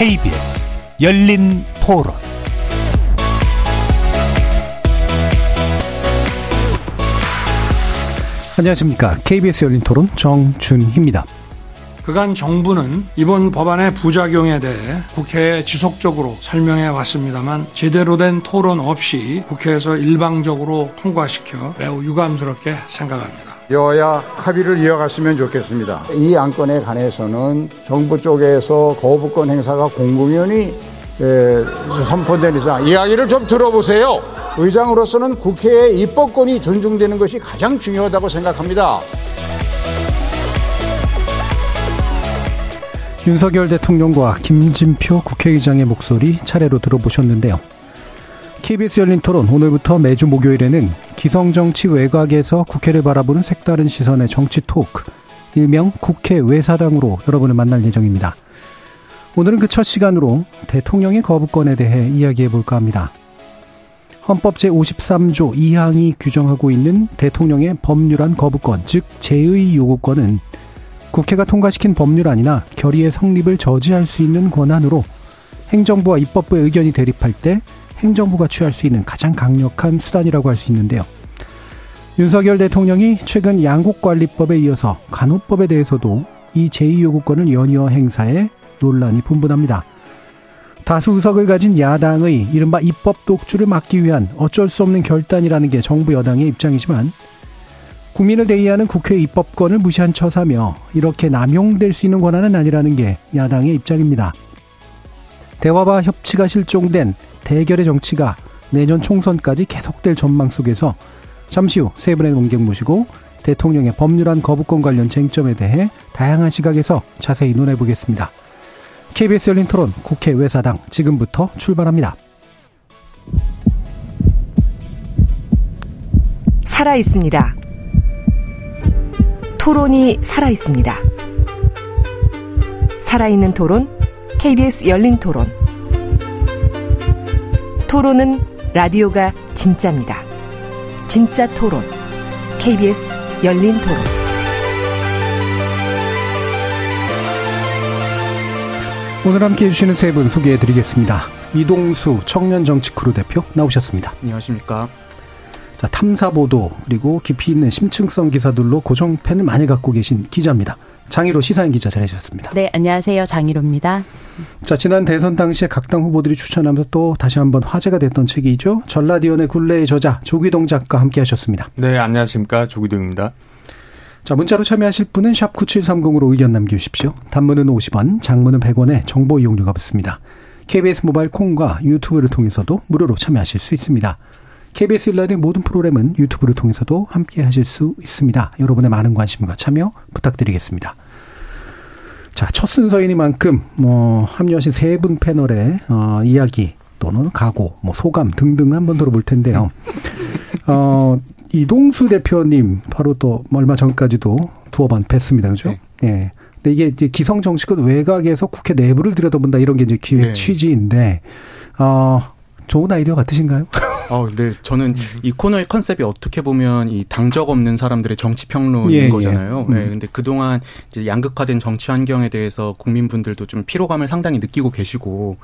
KBS 열린 토론 안녕하십니까. KBS 열린 토론 정준희입니다. 그간 정부는 이번 법안의 부작용에 대해 국회에 지속적으로 설명해 왔습니다만 제대로 된 토론 없이 국회에서 일방적으로 통과시켜 매우 유감스럽게 생각합니다. 여야 합의를 이어갔으면 좋겠습니다. 이 안건에 관해서는 정부 쪽에서 거부권 행사가 공공연히 선포된 이상 이야기를 좀 들어보세요. 의장으로서는 국회의 입법권이 존중되는 것이 가장 중요하다고 생각합니다. 윤석열 대통령과 김진표 국회의장의 목소리 차례로 들어보셨는데요. KBS 열린 토론 오늘부터 매주 목요일에는 기성정치 외곽에서 국회를 바라보는 색다른 시선의 정치 토크, 일명 국회 외사당으로 여러분을 만날 예정입니다. 오늘은 그 첫 시간으로 대통령의 거부권에 대해 이야기해 볼까 합니다. 헌법 제53조 2항이 규정하고 있는 대통령의 법률안 거부권, 즉 제의 요구권은 국회가 통과시킨 법률안이나 결의의 성립을 저지할 수 있는 권한으로 행정부와 입법부의 의견이 대립할 때 행정부가 취할 수 있는 가장 강력한 수단이라고 할 수 있는데요. 윤석열 대통령이 최근 양국관리법에 이어서 간호법에 대해서도 이 제2요구권을 연이어 행사해 논란이 분분합니다. 다수 의석을 가진 야당의 이른바 입법 독주를 막기 위한 어쩔 수 없는 결단이라는 게 정부 여당의 입장이지만 국민을 대의하는 국회 입법권을 무시한 처사며 이렇게 남용될 수 있는 권한은 아니라는 게 야당의 입장입니다. 대화와 협치가 실종된 대결의 정치가 내년 총선까지 계속될 전망 속에서 잠시 후 세 분의 논객 모시고 대통령의 법률안 거부권 관련 쟁점에 대해 다양한 시각에서 자세히 논해 보겠습니다. KBS 열린 토론 국회 외사당 지금부터 출발합니다. 살아 있습니다. 토론이 살아 있습니다. 살아있는 토론, KBS 열린 토론. 토론은 라디오가 진짜입니다. 진짜 토론, KBS 열린 토론. 오늘 함께 해주시는 세 분 소개해 드리겠습니다. 이동수 청년정치크루 대표 나오셨습니다. 안녕하십니까. 자, 탐사보도 그리고 깊이 있는 심층성 기사들로 고정팬을 많이 갖고 계신 기자입니다. 장희로 시사인 기자 잘해주셨습니다. 네, 안녕하세요. 장희로입니다. 자, 지난 대선 당시에 각 당 후보들이 추천하면서 또 다시 한번 화제가 됐던 책이죠. 전라디언의 굴레의 저자 조기동 작가 함께 하셨습니다. 네, 안녕하십니까. 조기동입니다. 자, 문자로 참여하실 분은 샵 9730으로 의견 남겨주십시오. 단문은 50원, 장문은 100원에 정보 이용료가 붙습니다. KBS 모바일 콩과 유튜브를 통해서도 무료로 참여하실 수 있습니다. KBS 일라디오 모든 프로그램은 유튜브를 통해서도 함께 하실 수 있습니다. 여러분의 많은 관심과 참여 부탁드리겠습니다. 자, 첫 순서이니만큼 뭐 합류하신 세 분 패널의 어, 이야기 또는 각오, 뭐 소감 등등 한번 들어볼 텐데요. 어, 이동수 대표님 바로 또 얼마 전까지도 두어 번 뵀습니다. 그죠? 네. 예. 근데 이게 이제 기성 정치권 외곽에서 국회 내부를 들여다본다 이런 게 이제 기획 네. 취지인데 어 좋은 아이디어 같으신가요? 어, 네. 저는 음. 이 코너의 컨셉이 어떻게 보면 이 당적 없는 사람들의 정치 평론인 예, 예. 거잖아요. 예. 네. 근데 그동안 이제 양극화된 정치 환경에 대해서 국민분들도 좀 피로감을 상당히 느끼고 계시고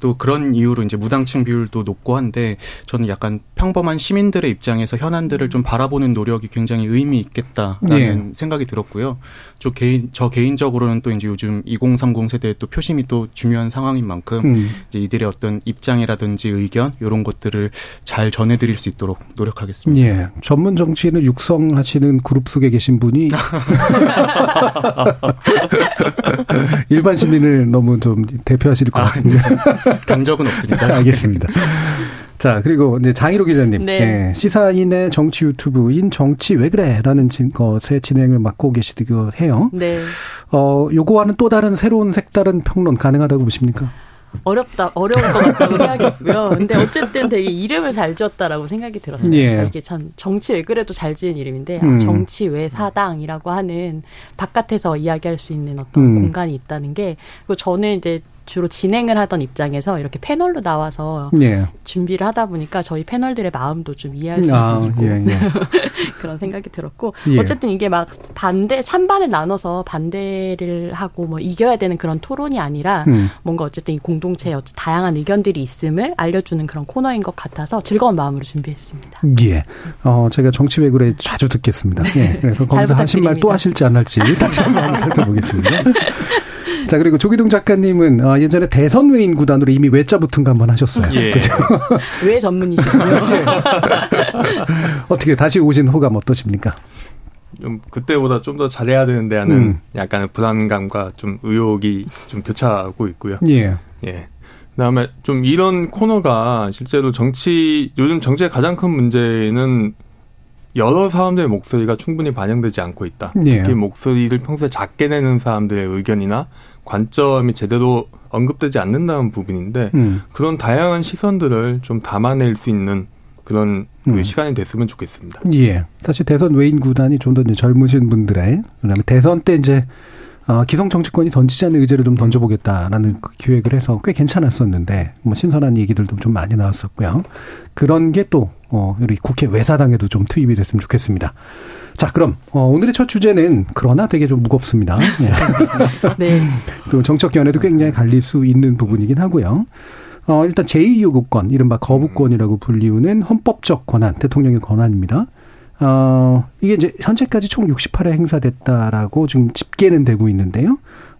또 그런 이유로 이제 무당층 비율도 높고 한데 저는 약간 평범한 시민들의 입장에서 현안들을 좀 바라보는 노력이 굉장히 의미 있겠다라는 예. 생각이 들었고요. 저 개인 저 개인적으로는 또 이제 요즘 2030 세대의 또 표심이 또 중요한 상황인 만큼 음. 이제 이들의 어떤 입장이라든지 의견 이런 것들을 잘 전해드릴 수 있도록 노력하겠습니다. 예. 전문 정치인을 육성하시는 그룹 속에 계신 분이 일반 시민을 너무 좀 대표하실 것 아, 같은데. 당적은 없으니까. 알겠습니다. 자, 그리고 이제 장희로 기자님. 네. 네. 시사인의 정치 유튜브인 정치 왜 그래 라는 것의 진행을 맡고 계시기도 해요. 네. 어, 요거와는 또 다른 새로운 색다른 평론 가능하다고 보십니까? 어렵다, 어려울 것 같다고 생각했고요. 근데 어쨌든 되게 이름을 잘 지었다라고 생각이 들었어요. 예. 그러니까 이게 참 정치 왜 그래도 잘 지은 이름인데 음. 정치 왜 사당이라고 하는 바깥에서 이야기할 수 있는 어떤 음. 공간이 있다는 게 그리고 저는 이제 주로 진행을 하던 입장에서 이렇게 패널로 나와서 예. 준비를 하다 보니까 저희 패널들의 마음도 좀 이해할 수 아, 있고 예, 예. 그런 생각이 들었고 예. 어쨌든 이게 막 반대 찬반을 나눠서 반대를 하고 뭐 이겨야 되는 그런 토론이 아니라 음. 뭔가 어쨌든 이 공동체에 다양한 의견들이 있음을 알려주는 그런 코너인 것 같아서 즐거운 마음으로 준비했습니다. 예. 어, 제가 정치 외구에 자주 듣겠습니다. 예. 그래서 거기서 하신 말 또 하실지 안 할지 다시 한번 살펴보겠습니다. 자 그리고 조기동 작가님은 어, 예전에 대선 외인 구단으로 이미 외자 붙은 거 한번 하셨어요. 예. 그죠? 외 전문이시군요. 예. 어떻게 다시 오신 호감 어떠십니까? 좀 그때보다 좀 더 잘해야 되는데 하는 음. 약간의 불안감과 좀 의욕이 좀 교차하고 있고요. 예. 예. 그다음에 좀 이런 코너가 실제로 정치 요즘 정치의 가장 큰 문제는 여러 사람들의 목소리가 충분히 반영되지 않고 있다. 예. 특히 목소리를 평소에 작게 내는 사람들의 의견이나 관점이 제대로 언급되지 않는다는 부분인데 음. 그런 다양한 시선들을 좀 담아낼 수 있는 그런 그 음. 시간이 됐으면 좋겠습니다. 예. 사실 대선 외인 구단이 좀 더 젊으신 분들의 그다음에 대선 때 이제 어, 기성 정치권이 던지지 않는 의제를 좀 던져보겠다라는 그 기획을 해서 꽤 괜찮았었는데 뭐 신선한 얘기들도 좀 많이 나왔었고요. 그런 게 또 어, 우리 국회 외사당에도 좀 투입이 됐으면 좋겠습니다. 자, 그럼 어, 오늘의 첫 주제는 그러나 되게 좀 무겁습니다. 네. 네. 또 정책 견해도 굉장히 갈릴 수 있는 부분이긴 하고요. 어, 일단 제2요구권, 이른바 거부권이라고 불리우는 헌법적 권한, 대통령의 권한입니다. 어, 이게 이제 현재까지 총 68회 행사됐다라고 지금 집계는 되고 있는데요.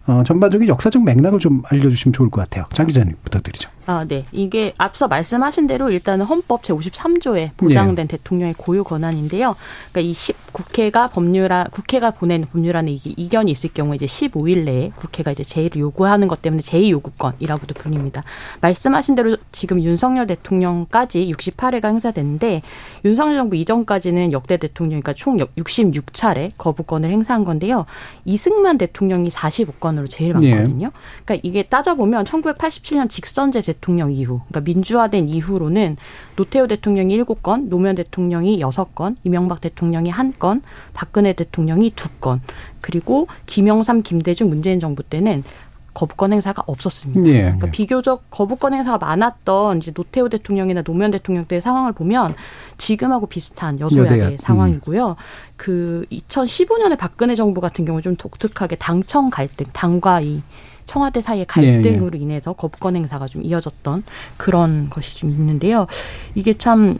어, 전반적인 역사적 맥락을 좀 알려주시면 좋을 것 같아요. 장 기자님 부탁드리죠. 아, 네. 이게 앞서 말씀하신 대로 일단은 헌법 제53조에 보장된 네. 대통령의 고유 권한인데요. 그러니까 이 10, 국회가 법률안, 국회가 보낸 법률안에 이게 이견이 있을 경우에 이제 15일 내에 국회가 이제 제의를 요구하는 것 때문에 제2요구권이라고도 불립니다. 말씀하신 대로 지금 윤석열 대통령까지 68회가 행사됐는데 윤석열 정부 이전까지는 역대 대통령이니까 총 66차례 거부권을 행사한 건데요. 이승만 대통령이 45건으로 제일 많거든요. 네. 그러니까 이게 따져보면 1987년 직선제 대통령 이후, 그러니까 민주화된 이후로는 노태우 대통령이 일곱 건 노무현 대통령이 여섯 건 이명박 대통령이 한 건, 박근혜 대통령이 두 건, 그리고 김영삼, 김대중, 문재인 정부 때는 거부권 행사가 없었습니다. 예, 그러니까 예. 비교적 거부권 행사가 많았던 이제 노태우 대통령이나 노무현 대통령 때의 상황을 보면 지금하고 비슷한 여소야의 음. 상황이고요. 그 2015년에 박근혜 정부 같은 경우 좀 독특하게 당청 갈등, 당과 이 청와대 사이의 갈등으로 예, 예. 인해서 거부권 행사가 좀 이어졌던 그런 것이 좀 있는데요. 이게 참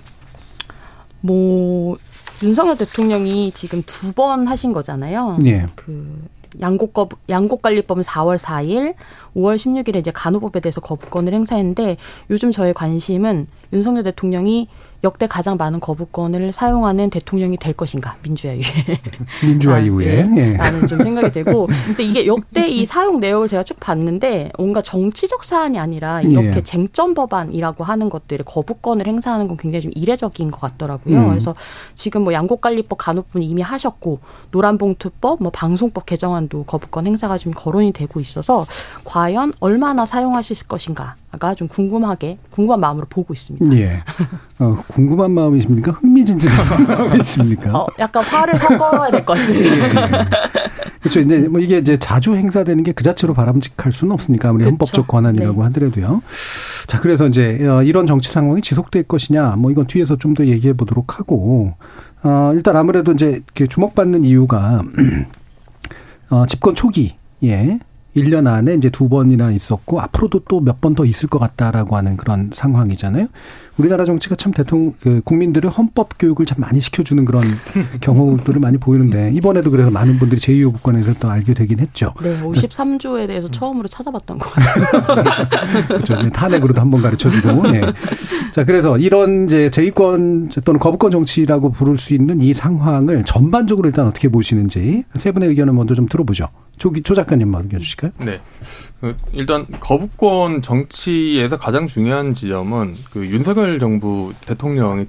뭐 윤석열 대통령이 지금 두 번 하신 거잖아요. 예. 그 양곡 양곡관리법은 4월 4일, 5월 16일에 이제 간호법에 대해서 거부권을 행사했는데 요즘 저의 관심은 윤석열 대통령이 역대 가장 많은 거부권을 사용하는 대통령이 될 것인가 민주화 이후에 민주화 아, 이후에 예. 라는 좀 생각이 되고 근데 이게 역대 이 사용 내역을 제가 쭉 봤는데 뭔가 정치적 사안이 아니라 이렇게 예. 쟁점 법안이라고 하는 것들을 거부권을 행사하는 건 굉장히 좀 이례적인 것 같더라고요. 음. 그래서 지금 뭐 양곡관리법 간호법은 이미 하셨고 노란봉투법 뭐 방송법 개정안도 거부권 행사가 좀 거론이 되고 있어서 과연 얼마나 사용하실 것인가 가좀 궁금하게 궁금한 마음으로 보고 있습니다. 예. 어, 궁금한 마음이십니까? 흥미진진한 마음이십니까? 어, 약간 화를 섞어야 될 것 같습니다. 예, 예. 그렇죠. 이제 뭐 이게 이제 자주 행사되는 게 그 자체로 바람직할 수는 없으니까 아무리 그렇죠. 헌법적 권한이라고 네. 하더라도요. 자, 그래서 이제 어, 이런 정치 상황이 지속될 것이냐, 뭐 이건 뒤에서 좀 더 얘기해 보도록 하고, 어, 일단 아무래도 이제 주목받는 이유가 어, 집권 초기, 예. 1년 안에 이제 두 번이나 있었고 앞으로도 또 몇 번 더 있을 것 같다라고 하는 그런 상황이잖아요. 우리나라 정치가 참 대통령 그 국민들의 헌법 교육을 참 많이 시켜주는 그런 경우들을 많이 보이는데 이번에도 그래서 많은 분들이 제2요구권에서 또 알게 되긴 했죠. 네, 53조에 대해서 처음으로 찾아봤던 것 같아요. 그렇죠. 탄핵으로도 한 번 가르쳐주고. 네. 자, 그래서 이런 이제 제2권 또는 거부권 정치라고 부를 수 있는 이 상황을 전반적으로 일단 어떻게 보시는지 세 분의 의견을 먼저 좀 들어보죠. 조, 조 작가님 먼저 주실까요? 네. 그 일단 거부권 정치에서 가장 중요한 지점은 그 윤석열 정부 대통령이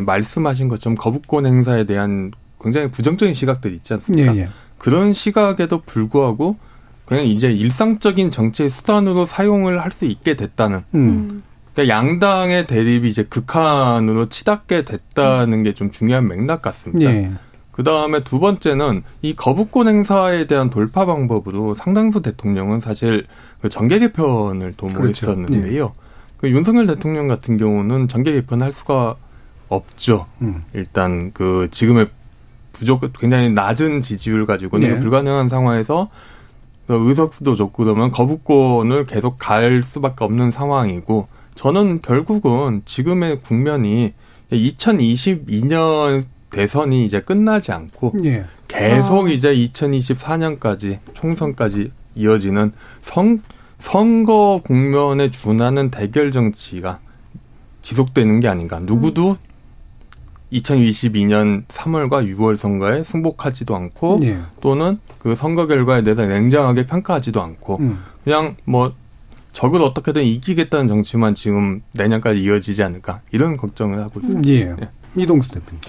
말씀하신 것처럼 거부권 행사에 대한 굉장히 부정적인 시각들이 있지 않습니까? 예, 예. 그런 시각에도 불구하고 그냥 이제 일상적인 정치의 수단으로 사용을 할 수 있게 됐다는. 음. 그러니까 양당의 대립이 이제 극한으로 치닫게 됐다는 게 좀 중요한 맥락 같습니다. 예. 그 다음에 두 번째는 이 거부권 행사에 대한 돌파 방법으로 상당수 대통령은 사실 그 정계 개편을 도모했었는데요. 그렇죠. 예. 그 윤석열 대통령 같은 경우는 정계 개편할 수가 없죠. 음. 일단 그 지금의 부족 굉장히 낮은 지지율 가지고는 네. 불가능한 상황에서 그 의석수도 좋고 그러면 거부권을 계속 갈 수밖에 없는 상황이고 저는 결국은 지금의 국면이 2022년 대선이 이제 끝나지 않고 네. 계속 아. 이제 2024년까지 총선까지 이어지는 선, 선거 국면에 준하는 대결 정치가 지속되는 게 아닌가. 누구도 음. 2022년 3월과 6월 선거에 승복하지도 않고 네. 또는 그 선거 결과에 대해서 냉정하게 평가하지도 않고 음. 그냥 뭐 적을 어떻게든 이기겠다는 정치만 지금 내년까지 이어지지 않을까 이런 걱정을 하고 있습니다. 예. 네. 이동수 대표님.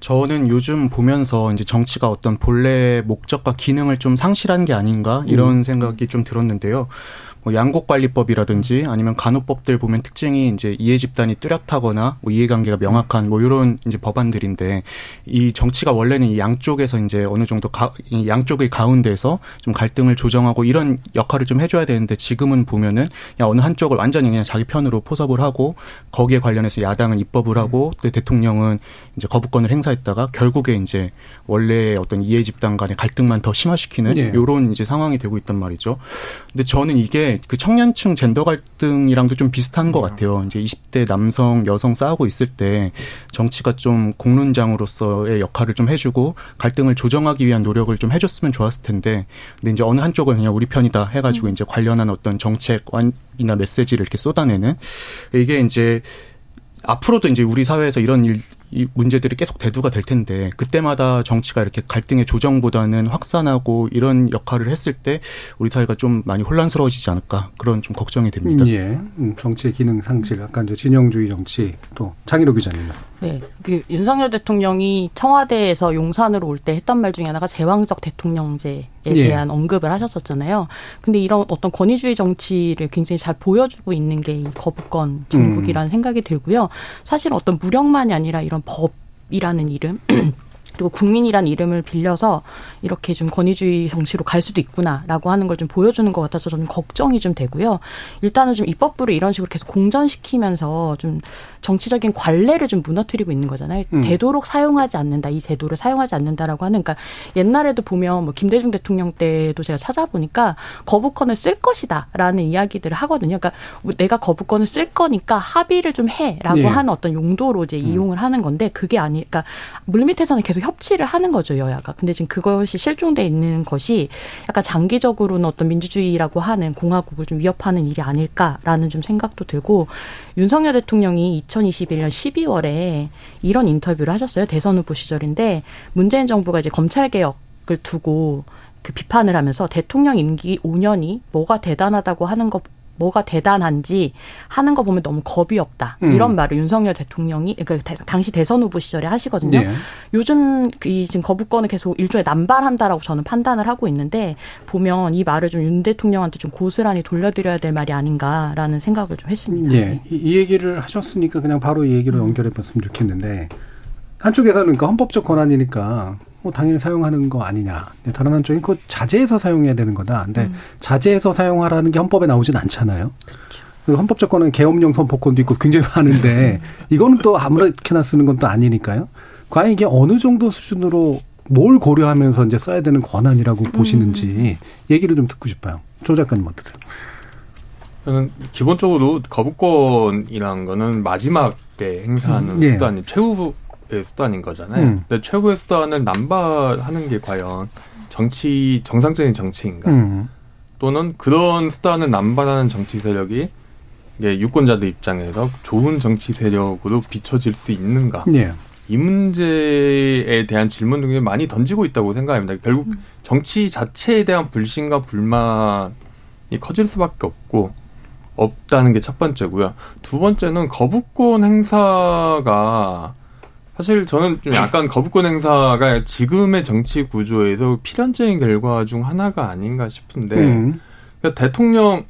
저는 요즘 보면서 이제 정치가 어떤 본래 목적과 기능을 좀 상실한 게 아닌가 이런 음. 생각이 좀 들었는데요. 뭐 양곡관리법이라든지 아니면 간호법들 보면 특징이 이제 이해 집단이 뚜렷하거나 뭐 이해관계가 명확한 뭐 이런 이제 법안들인데 이 정치가 원래는 이 양쪽에서 이제 어느 정도 가, 이 양쪽의 가운데서 좀 갈등을 조정하고 이런 역할을 좀 해줘야 되는데 지금은 보면은 그냥 어느 한쪽을 완전히 그냥 자기 편으로 포섭을 하고 거기에 관련해서 야당은 입법을 하고 또 대통령은 이제 거부권을 행사했다가 결국에 이제 원래 어떤 이해 집단 간의 갈등만 더 심화시키는 네. 이런 이제 상황이 되고 있단 말이죠. 근데 저는 이게 그 청년층 젠더 갈등이랑도 좀 비슷한 것 음. 같아요. 이제 20대 남성, 여성 싸우고 있을 때 정치가 좀 공론장으로서의 역할을 좀 해주고 갈등을 조정하기 위한 노력을 좀 해줬으면 좋았을 텐데, 근데 이제 어느 한쪽은 그냥 우리 편이다 해가지고 음. 이제 관련한 어떤 정책이나 메시지를 이렇게 쏟아내는 이게 이제 앞으로도 이제 우리 사회에서 이런 일, 이 문제들이 계속 대두가 될 텐데 그때마다 정치가 이렇게 갈등의 조정보다는 확산하고 이런 역할을 했을 때 우리 사회가 좀 많이 혼란스러워지지 않을까 그런 좀 걱정이 됩니다. 예, 음, 정치의 기능 상실, 아까 이제 진영주의 정치 또 장희로 기자님. 네, 그 윤석열 대통령이 청와대에서 용산으로 올 때 했던 말 중에 하나가 제왕적 대통령제에 예. 대한 언급을 하셨었잖아요. 근데 이런 어떤 권위주의 정치를 굉장히 잘 보여주고 있는 게 이 거부권 정국이라는 음. 생각이 들고요. 사실 어떤 무력만이 아니라 이런 법이라는 이름 그리고 국민이란 이름을 빌려서 이렇게 좀 권위주의 정치로 갈 수도 있구나라고 하는 걸 좀 보여주는 것 같아서 저는 걱정이 좀 되고요. 일단은 좀 입법부를 이런 식으로 계속 공전시키면서 좀 정치적인 관례를 좀 무너뜨리고 있는 거잖아요. 음. 되도록 사용하지 않는다. 이 제도를 사용하지 않는다라고 하는 그러니까 옛날에도 보면 뭐 김대중 대통령 때도 제가 찾아보니까 거부권을 쓸 것이다라는 이야기들을 하거든요. 그러니까 내가 거부권을 쓸 거니까 합의를 좀 해라고 네. 하는 어떤 용도로 이제 음. 이용을 하는 건데 그게 아니 그러니까 물밑에서는 계속 협치를 하는 거죠 여야가. 근데 지금 그것이 실종돼 있는 것이 약간 장기적으로는 어떤 민주주의라고 하는 공화국을 좀 위협하는 일이 아닐까라는 좀 생각도 들고 윤석열 대통령이 2021년 12월에 이런 인터뷰를 하셨어요. 대선 후보 시절인데 문재인 정부가 이제 검찰 개혁을 두고 그 비판을 하면서 대통령 임기 5년이 뭐가 대단하다고 하는 것 뭐가 대단한지 하는 거 보면 너무 겁이 없다. 음. 이런 말을 윤석열 대통령이 그 당시 대선 후보 시절에 하시거든요. 네. 요즘 이 지금 거부권을 계속 일종의 남발한다라고 저는 판단을 하고 있는데 보면 이 말을 좀 윤 대통령한테 좀 고스란히 돌려드려야 될 말이 아닌가라는 생각을 좀 했습니다. 네. 이, 이 얘기를 하셨으니까 그냥 바로 이 얘기로 연결해 봤으면 좋겠는데 한쪽에서는 그러니까 헌법적 권한이니까 뭐 당연히 사용하는 거 아니냐. 네, 다른 한쪽이 그 자제해서 사용해야 되는 거다. 근데 음. 자제해서 사용하라는 게 헌법에 나오진 않잖아요. 그렇죠. 그 헌법 조건은 계엄령 선포권도 있고 굉장히 많은데 이거는 또 아무렇게나 쓰는 건 또 아니니까요. 과연 이게 어느 정도 수준으로 뭘 고려하면서 이제 써야 되는 권한이라고 음. 보시는지 얘기를 좀 듣고 싶어요. 조 작가님 어떠세요? 저는 기본적으로 거부권이라는 거는 마지막에 행사하는 음, 예. 수단이 최후 수단인 거잖아요. 음. 근데 최고의 수단을 남발하는 게 과연 정치 정상적인 정치인가? 음. 또는 그런 수단을 남발하는 정치 세력이 이게 유권자들 입장에서 좋은 정치 세력으로 비춰질 수 있는가? 예. 이 문제에 대한 질문 등을 많이 던지고 있다고 생각합니다. 결국 음. 정치 자체에 대한 불신과 불만이 커질 수밖에 없고 없다는 게 첫 번째고요. 두 번째는 거부권 행사가 사실 저는 좀 약간 거부권 행사가 지금의 정치 구조에서 필연적인 결과 중 하나가 아닌가 싶은데 음. 그러니까 대통령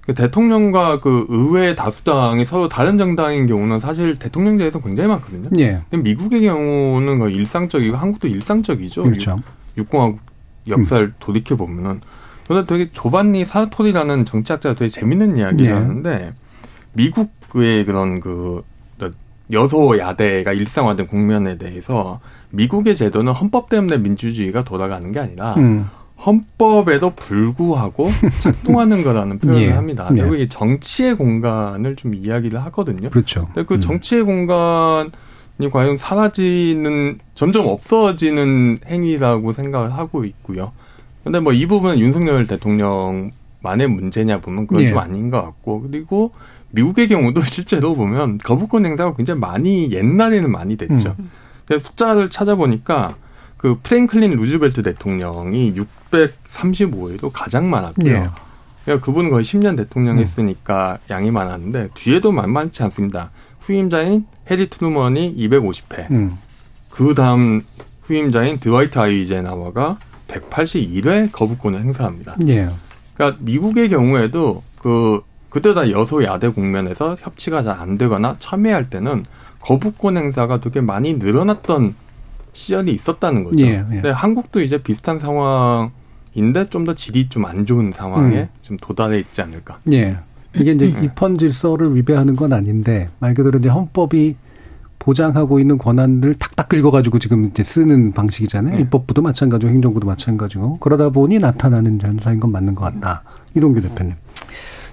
그 대통령과 그 의회 다수당이 서로 다른 정당인 경우는 사실 대통령제에서 굉장히 많거든요. 예. 미국의 경우는 거의 일상적이고 한국도 일상적이죠. 그렇죠. 육공화국 역사를 음. 돌이켜 보면은 그런데 되게 조반니 사토리라는 정치학자가 되게 재밌는 이야기를 예. 하는데 미국의 그런 그 여소야대가 일상화된 국면에 대해서 미국의 제도는 헌법 때문에 민주주의가 돌아가는 게 아니라 음. 헌법에도 불구하고 작동하는 거라는 표현을 예. 합니다. 예. 그리고 이 정치의 공간을 좀 이야기를 하거든요. 그렇죠. 근데 그 음. 정치의 공간이 과연 사라지는 점점 없어지는 행위라고 생각을 하고 있고요. 근데 뭐 이 부분은 윤석열 대통령만의 문제냐 보면 그건 예. 좀 아닌 것 같고 그리고 미국의 경우도 실제로 보면 거부권 행사가 굉장히 많이 옛날에는 많이 됐죠. 음. 그래서 숫자를 찾아보니까 그 프랭클린 루즈벨트 대통령이 635회도 가장 많았고요. 예. 그러니까 그분은 거의 10년 대통령 음. 했으니까 음. 양이 많았는데 뒤에도 만만치 않습니다. 후임자인 해리 트루먼이 250회. 음. 그 다음 후임자인 드와이트 아이제나와가 181회 거부권을 행사합니다. 예. 그러니까 미국의 경우에도 그 그때 다 여소야대 국면에서 협치가 잘 안 되거나 참여할 때는 거부권 행사가 되게 많이 늘어났던 시절이 있었다는 거죠. 예, 예. 근데 한국도 이제 비슷한 상황인데 좀 더 질이 좀 안 좋은 상황에 음. 좀 도달해 있지 않을까. 예. 이게 이제 음. 입헌 질서를 위배하는 건 아닌데 말 그대로 이제 헌법이 보장하고 있는 권한들 탁탁 긁어가지고 지금 이제 쓰는 방식이잖아요. 네. 입법부도 마찬가지고 행정부도 마찬가지고 그러다 보니 나타나는 현상인 건 맞는 것 같다. 이동규 대표님.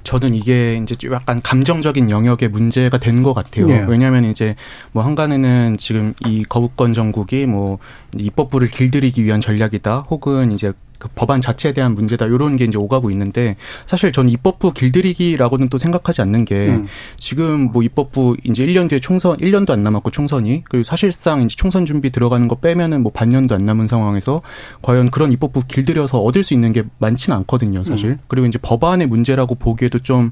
저는 이게 이제 약간 감정적인 영역의 문제가 된 것 같아요. 예. 왜냐하면 이제 뭐 한간에는 지금 이 거부권 정국이 뭐 입법부를 길들이기 위한 전략이다, 혹은 이제 그 법안 자체에 대한 문제다 이런 게 이제 오가고 있는데 사실 저는 입법부 길들이기라고는 또 생각하지 않는 게 음. 지금 뭐 입법부 이제 1년 뒤에 총선 1년도 안 남았고 총선이 그리고 사실상 이제 총선 준비 들어가는 거 빼면은 뭐 반년도 안 남은 상황에서 과연 그런 입법부 길들여서 얻을 수 있는 게 많지는 않거든요, 사실. 음. 그리고 이제 법안의 문제라고 보기에도 좀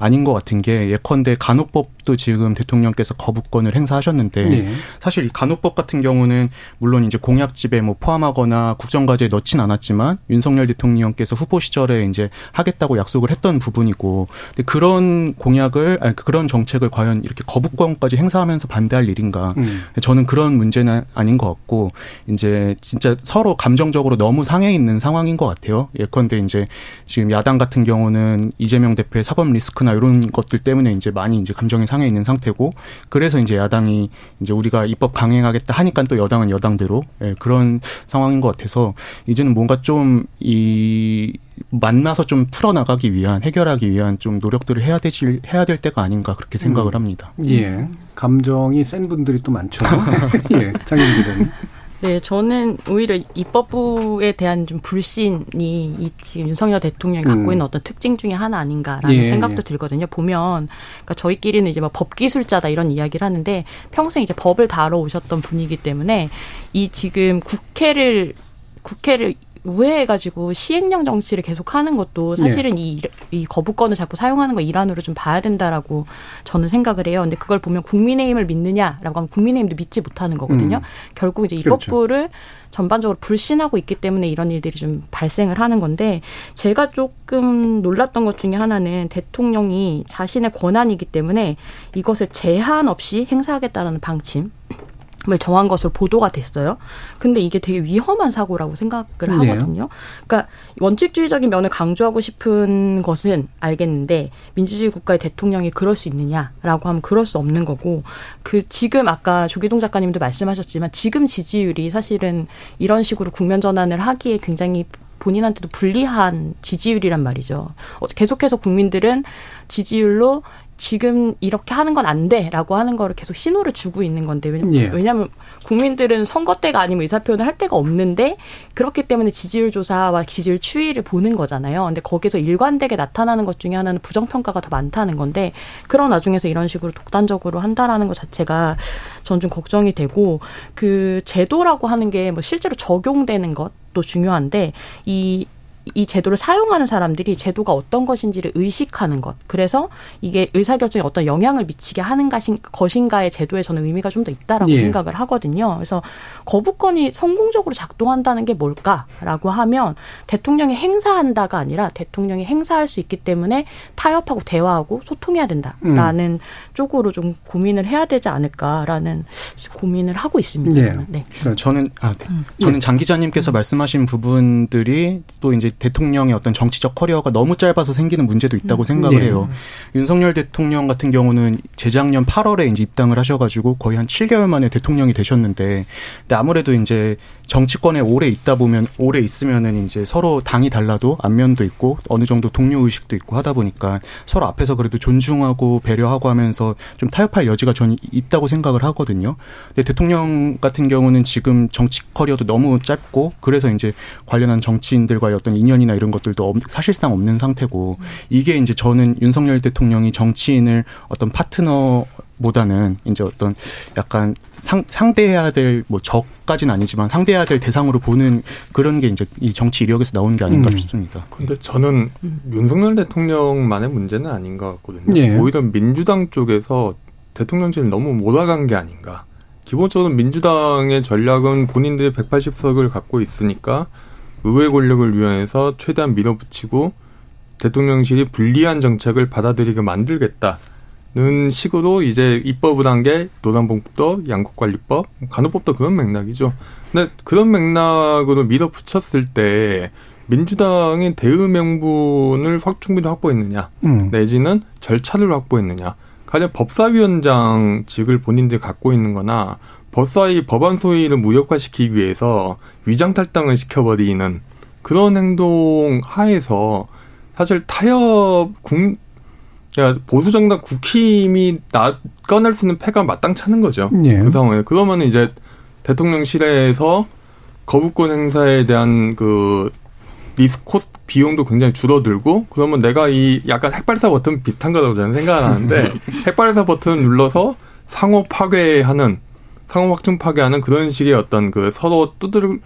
아닌 것 같은 게 예컨대 간호법도 지금 대통령께서 거부권을 행사하셨는데 네. 사실 이 간호법 같은 경우는 물론 이제 공약집에 뭐 포함하거나 국정과제에 넣진 않았지만 윤석열 대통령께서 후보 시절에 이제 하겠다고 약속을 했던 부분이고 그런 공약을 아니 그런 정책을 과연 이렇게 거부권까지 행사하면서 반대할 일인가 음. 저는 그런 문제는 아닌 것 같고 이제 진짜 서로 감정적으로 너무 상해 있는 상황인 것 같아요 예컨대 이제 지금 야당 같은 경우는 이재명 대표의 사법 리스크나 정책이나 이런 것들 때문에 이제 많이 이제 감정이 상해 있는 상태고 그래서 이제 야당이 이제 우리가 입법 강행하겠다 하니까 또 여당은 여당대로 예, 그런 상황인 것 같아서 이제는 뭔가 좀 이 만나서 좀 풀어나가기 위한 해결하기 위한 좀 노력들을 해야 되실 해야 될 때가 아닌가 그렇게 생각을 음. 합니다. 예. 감정이 센 분들이 또 많죠. 예. 장현 기자님. 네, 저는 오히려 입법부에 대한 좀 불신이 이 지금 윤석열 대통령이 갖고 음. 있는 어떤 특징 중에 하나 아닌가라는 예, 생각도 예. 들거든요. 보면 그러니까 저희끼리는 이제 뭐 법기술자다 이런 이야기를 하는데 평생 이제 법을 다뤄 오셨던 분이기 때문에 이 지금 국회를 국회를 우회해가지고 시행령 정치를 계속 하는 것도 사실은 네. 이, 이 거부권을 자꾸 사용하는 거 일환으로 좀 봐야 된다라고 저는 생각을 해요. 근데 그걸 보면 국민의힘을 믿느냐라고 하면 국민의힘도 믿지 못하는 거거든요. 음. 결국 이제 입법부를 그렇죠. 전반적으로 불신하고 있기 때문에 이런 일들이 좀 발생을 하는 건데 제가 조금 놀랐던 것 중에 하나는 대통령이 자신의 권한이기 때문에 이것을 제한 없이 행사하겠다는 방침 을 정한 것으로 보도가 됐어요. 근데 이게 되게 위험한 사고라고 생각을 하거든요. 그러니까 원칙주의적인 면을 강조하고 싶은 것은 알겠는데 민주주의 국가의 대통령이 그럴 수 있느냐라고 하면 그럴 수 없는 거고 그 지금 아까 조기동 작가님도 말씀하셨지만 지금 지지율이 사실은 이런 식으로 국면 전환을 하기에 굉장히 본인한테도 불리한 지지율이란 말이죠. 어, 계속해서 국민들은 지지율로 지금 이렇게 하는 건 안 돼라고 하는 거를 계속 신호를 주고 있는 건데 왜냐면, 예. 왜냐면 국민들은 선거 때가 아니면 의사 표현을 할 때가 없는데 그렇기 때문에 지지율 조사와 지지율 추이를 보는 거잖아요. 근데 거기서 일관되게 나타나는 것 중에 하나는 부정 평가가 더 많다는 건데 그런 와중에서 이런 식으로 독단적으로 한다라는 것 자체가 전 좀 걱정이 되고 그 제도라고 하는 게 뭐 실제로 적용되는 것도 중요한데 이 이 제도를 사용하는 사람들이 제도가 어떤 것인지를 의식하는 것. 그래서 이게 의사결정에 어떤 영향을 미치게 하는 것인가의 제도에 저는 의미가 좀 더 있다라고 예. 생각을 하거든요. 그래서 거부권이 성공적으로 작동한다는 게 뭘까라고 하면 대통령이 행사한다가 아니라 대통령이 행사할 수 있기 때문에 타협하고 대화하고 소통해야 된다라는 음. 쪽으로 좀 고민을 해야 되지 않을까라는 고민을 하고 있습니다. 예. 저는. 네. 저는 아, 네. 음. 저는 장 기자님께서 말씀하신 부분들이 또 이제 대통령의 어떤 정치적 커리어가 너무 짧아서 생기는 문제도 있다고 음. 생각을 네. 해요. 윤석열 대통령 같은 경우는 재작년 8월에 이제 입당을 하셔가지고 거의 한 7개월 만에 대통령이 되셨는데, 근데 아무래도 이제 정치권에 오래 있다 보면 오래 있으면은 이제 서로 당이 달라도 안면도 있고 어느 정도 동료 의식도 있고 하다 보니까 서로 앞에서 그래도 존중하고 배려하고 하면서 좀 타협할 여지가 전 있다고 생각을 하거든요. 근데 대통령 같은 경우는 지금 정치 커리어도 너무 짧고 그래서 이제 관련한 정치인들과의 어떤 인연이나 이런 것들도 사실상 없는 상태고 이게 이제 저는 윤석열 대통령이 정치인을 어떤 파트너 보다는 이제 어떤 약간 상, 상대해야 될 뭐 적까지는 아니지만 상대해야 될 대상으로 보는 그런 게 이제 이 정치 이력에서 나오는 게 아닌가 음. 싶습니다. 근데 저는 윤석열 대통령만의 문제는 아닌 것 같거든요. 예. 오히려 민주당 쪽에서 대통령실을 너무 몰아간 게 아닌가. 기본적으로 민주당의 전략은 본인들이 180석을 갖고 있으니까 의회 권력을 위해서 최대한 밀어붙이고 대통령실이 불리한 정책을 받아들이게 만들겠다. 는 식으로 이제 입법을 한 게 노란봉법, 양국관리법, 간호법도 그런 맥락이죠. 근데 그런 맥락으로 밀어붙였을 때 민주당이 대의 명분을 확 충분히 확보했느냐, 음. 내지는 절차를 확보했느냐. 가령 법사위원장직을 본인들이 갖고 있는 거나 법사위 법안 소위를 무력화시키기 위해서 위장탈당을 시켜버리는 그런 행동 하에서 사실 타협 국, 야, 보수 정당 국힘이 나 꺼낼 수 있는 패가 마땅찮은 거죠. 예. 그 상황에 그러면 이제 대통령실에서 거부권 행사에 대한 그 리스크 코스트 비용도 굉장히 줄어들고 그러면 내가 이 약간 핵발사 버튼 비슷한 거라고 저는 생각을 하는데 핵발사 버튼 눌러서 상호 파괴하는 상호 확증 파괴하는 그런 식의 어떤 그 서로 두들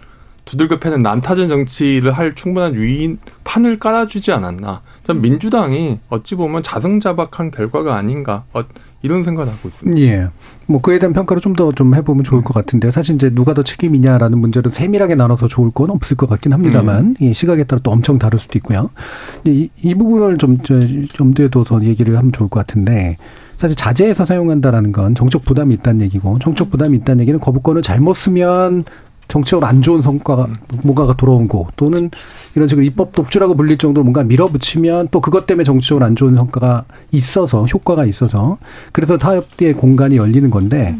두들겨 패는 난타전 정치를 할 충분한 유인 판을 깔아주지 않았나. 전 민주당이 어찌 보면 자승자박한 결과가 아닌가. 어, 이런 생각을 하고 있습니다. 예. 뭐 그에 대한 평가를 좀 더좀 좀 해보면 좋을 것 같은데요. 사실 이제 누가 더 책임이냐라는 문제를 세밀하게 나눠서 좋을 건 없을 것 같긴 합니다만, 음. 이 시각에 따라 또 엄청 다를 수도 있고요. 이, 이 부분을 좀, 염두에 둬서 얘기를 하면 좋을 것 같은데, 사실 자제해서 사용한다라는 건 정적 부담이 있다는 얘기고, 정적 부담이 있다는 얘기는 거부권을 잘못 쓰면 정치적으로 안 좋은 성과가 뭔가가 돌아온 거 또는 이런 식으로 입법 독주라고 불릴 정도로 뭔가 밀어붙이면 또 그것 때문에 정치적으로 안 좋은 성과가 있어서 효과가 있어서 그래서 타협의 공간이 열리는 건데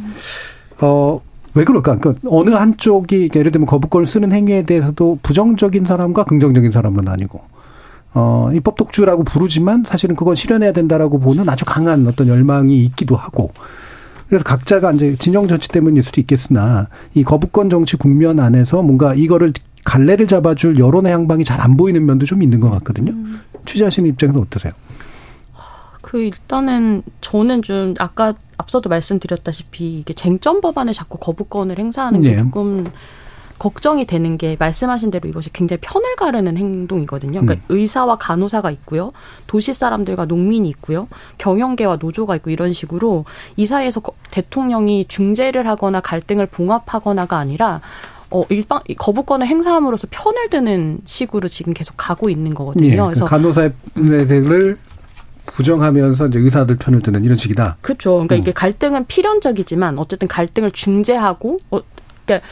어. 왜 그럴까? 그러니까 어느 한쪽이 예를 들면 거부권을 쓰는 행위에 대해서도 부정적인 사람과 긍정적인 사람은 아니고 어, 입법 독주라고 부르지만 사실은 그건 실현해야 된다라고 보는 아주 강한 어떤 열망이 있기도 하고 그래서 각자가 이제 진영 정치 때문일 수도 있겠으나 이 거부권 정치 국면 안에서 뭔가 이거를 갈래를 잡아줄 여론의 향방이 잘 안 보이는 면도 좀 있는 것 같거든요. 음. 취재하시는 입장에서 어떠세요? 그 일단은 저는 좀 아까 앞서도 말씀드렸다시피 이게 쟁점 법안에 자꾸 거부권을 행사하는 게 네. 조금 걱정이 되는 게 말씀하신 대로 이것이 굉장히 편을 가르는 행동이거든요. 그러니까 음. 의사와 간호사가 있고요. 도시 사람들과 농민이 있고요. 경영계와 노조가 있고 이런 식으로 이 사이에서 대통령이 중재를 하거나 갈등을 봉합하거나가 아니라 어, 일방, 거부권을 행사함으로써 편을 드는 식으로 지금 계속 가고 있는 거거든요. 예, 그래서 간호사들을 부정하면서 이제 의사들 편을 드는 이런 식이다. 그렇죠. 그러니까 음. 이게 갈등은 필연적이지만 어쨌든 갈등을 중재하고 어, 그러니까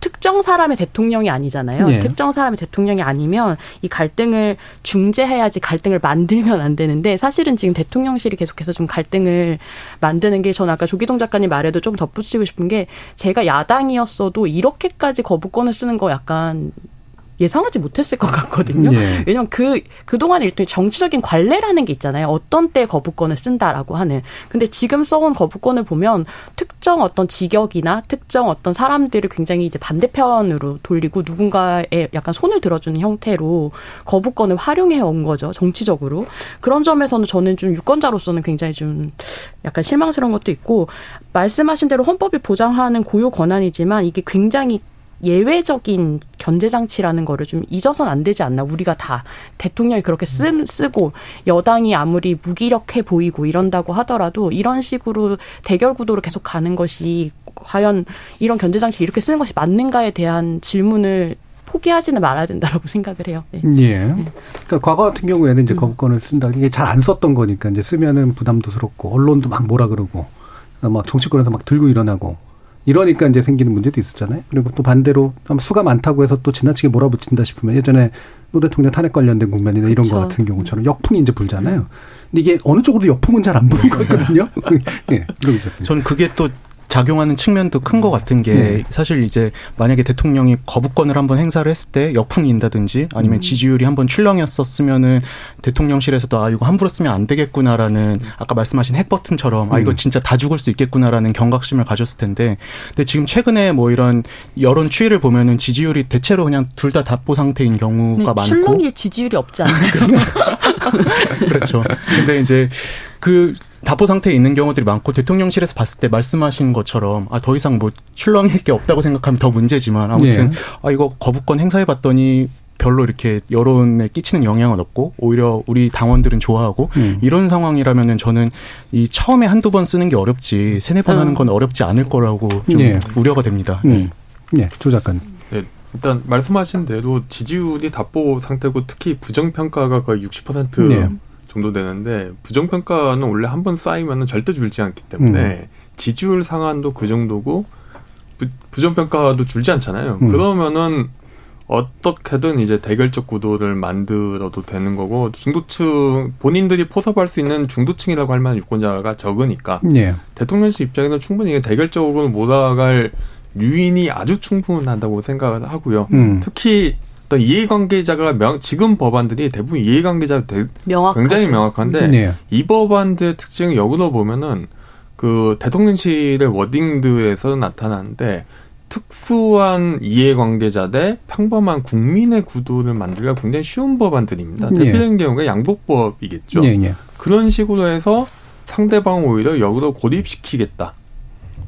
특정 사람의 대통령이 아니잖아요. 예. 특정 사람의 대통령이 아니면 이 갈등을 중재해야지 갈등을 만들면 안 되는데 사실은 지금 대통령실이 계속해서 좀 갈등을 만드는 게 저는 아까 조기동 작가님 말에도 좀 덧붙이고 싶은 게 제가 야당이었어도 이렇게까지 거부권을 쓰는 거 약간 예상하지 못했을 것 같거든요. 예. 왜냐하면 그 그동안 일종의 정치적인 관례라는 게 있잖아요. 어떤 때 거부권을 쓴다라고 하는. 근데 지금 써온 거부권을 보면 특정 어떤 직역이나 특정 어떤 사람들을 굉장히 이제 반대편으로 돌리고 누군가의 약간 손을 들어주는 형태로 거부권을 활용해 온 거죠. 정치적으로. 그런 점에서는 저는 좀 유권자로서는 굉장히 좀 약간 실망스러운 것도 있고 말씀하신 대로 헌법이 보장하는 고유 권한이지만 이게 굉장히 예외적인 견제 장치라는 거를 좀 잊어서는 안 되지 않나. 우리가 다 대통령이 그렇게 쓰, 쓰고 여당이 아무리 무기력해 보이고 이런다고 하더라도 이런 식으로 대결 구도로 계속 가는 것이 과연 이런 견제 장치를 이렇게 쓰는 것이 맞는가에 대한 질문을 포기하지는 말아야 된다라고 생각을 해요. 네. 예. 그러니까 과거 같은 경우에는 이제 음. 거부권을 쓴다. 이게 잘 안 썼던 거니까 이제 쓰면은 부담도 스럽고 언론도 막 뭐라 그러고 막 정치권에서 막 들고 일어나고 이러니까 이제 생기는 문제도 있었잖아요. 그리고 또 반대로 수가 많다고 해서 또 지나치게 몰아붙인다 싶으면 예전에 노 대통령 탄핵 관련된 국면이나 이런 그렇죠. 거 같은 경우처럼 역풍이 이제 불잖아요. 근데 이게 어느 쪽으로 역풍은 잘 안 부는 거거든요. 예, 저는 그게 또 작용하는 측면도 큰 것 같은 게 네. 사실 이제 만약에 대통령이 거부권을 한번 행사를 했을 때 역풍이 인다든지 아니면 음. 지지율이 한번 출렁이었었으면은 대통령실에서도 아 이거 함부로 쓰면 안 되겠구나라는 아까 말씀하신 핵 버튼처럼 아 이거 음. 진짜 다 죽을 수 있겠구나라는 경각심을 가졌을 텐데 근데 지금 최근에 뭐 이런 여론 추이를 보면은 지지율이 대체로 그냥 둘 다 답보 상태인 경우가 네, 많고 출렁일 지지율이 없지 않나요? 그렇죠. 그렇죠. 근데 이제 그 답보 상태에 있는 경우들이 많고 대통령실에서 봤을 때 말씀하신 것처럼 아 더 이상 뭐 출렁일 게 없다고 생각하면 더 문제지만 아무튼 네. 아 이거 거부권 행사해 봤더니 별로 이렇게 여론에 끼치는 영향은 없고 오히려 우리 당원들은 좋아하고 음. 이런 상황이라면은 저는 이 처음에 한두 번 쓰는 게 어렵지 세네 번 음. 하는 건 어렵지 않을 거라고 좀 네. 우려가 됩니다. 음. 네, 조 작가님. 네, 일단 말씀하신 대로 지지율이 답보 상태고 특히 부정 평가가 거의 60% 네. 정도 되는데 부정평가는 원래 한 번 쌓이면 절대 줄지 않기 때문에 음. 지지율 상한도 그 정도고 부, 정평가도 줄지 않잖아요. 음. 그러면은 어떻게든 이제 대결적 구도를 만들어도 되는 거고 중도층 본인들이 포섭할 수 있는 중도층이라고 할 만한 유권자가 적으니까 예. 대통령실 입장에서 충분히 대결적으로 몰아갈 유인이 아주 충분하다고 생각을 하고요. 음. 특히 어떤 이해관계자가 명, 지금 법안들이 대부분 이해관계자가 대, 굉장히 명확한데 네. 이 법안들의 특징을 역으로 보면은 그 대통령실의 워딩들에서 나타나는데 특수한 이해관계자 대 평범한 국민의 구도를 만들기가 굉장히 쉬운 법안들입니다. 네. 대표적인 경우가 양복법이겠죠. 네, 네. 그런 식으로 해서 상대방 오히려 역으로 고립시키겠다.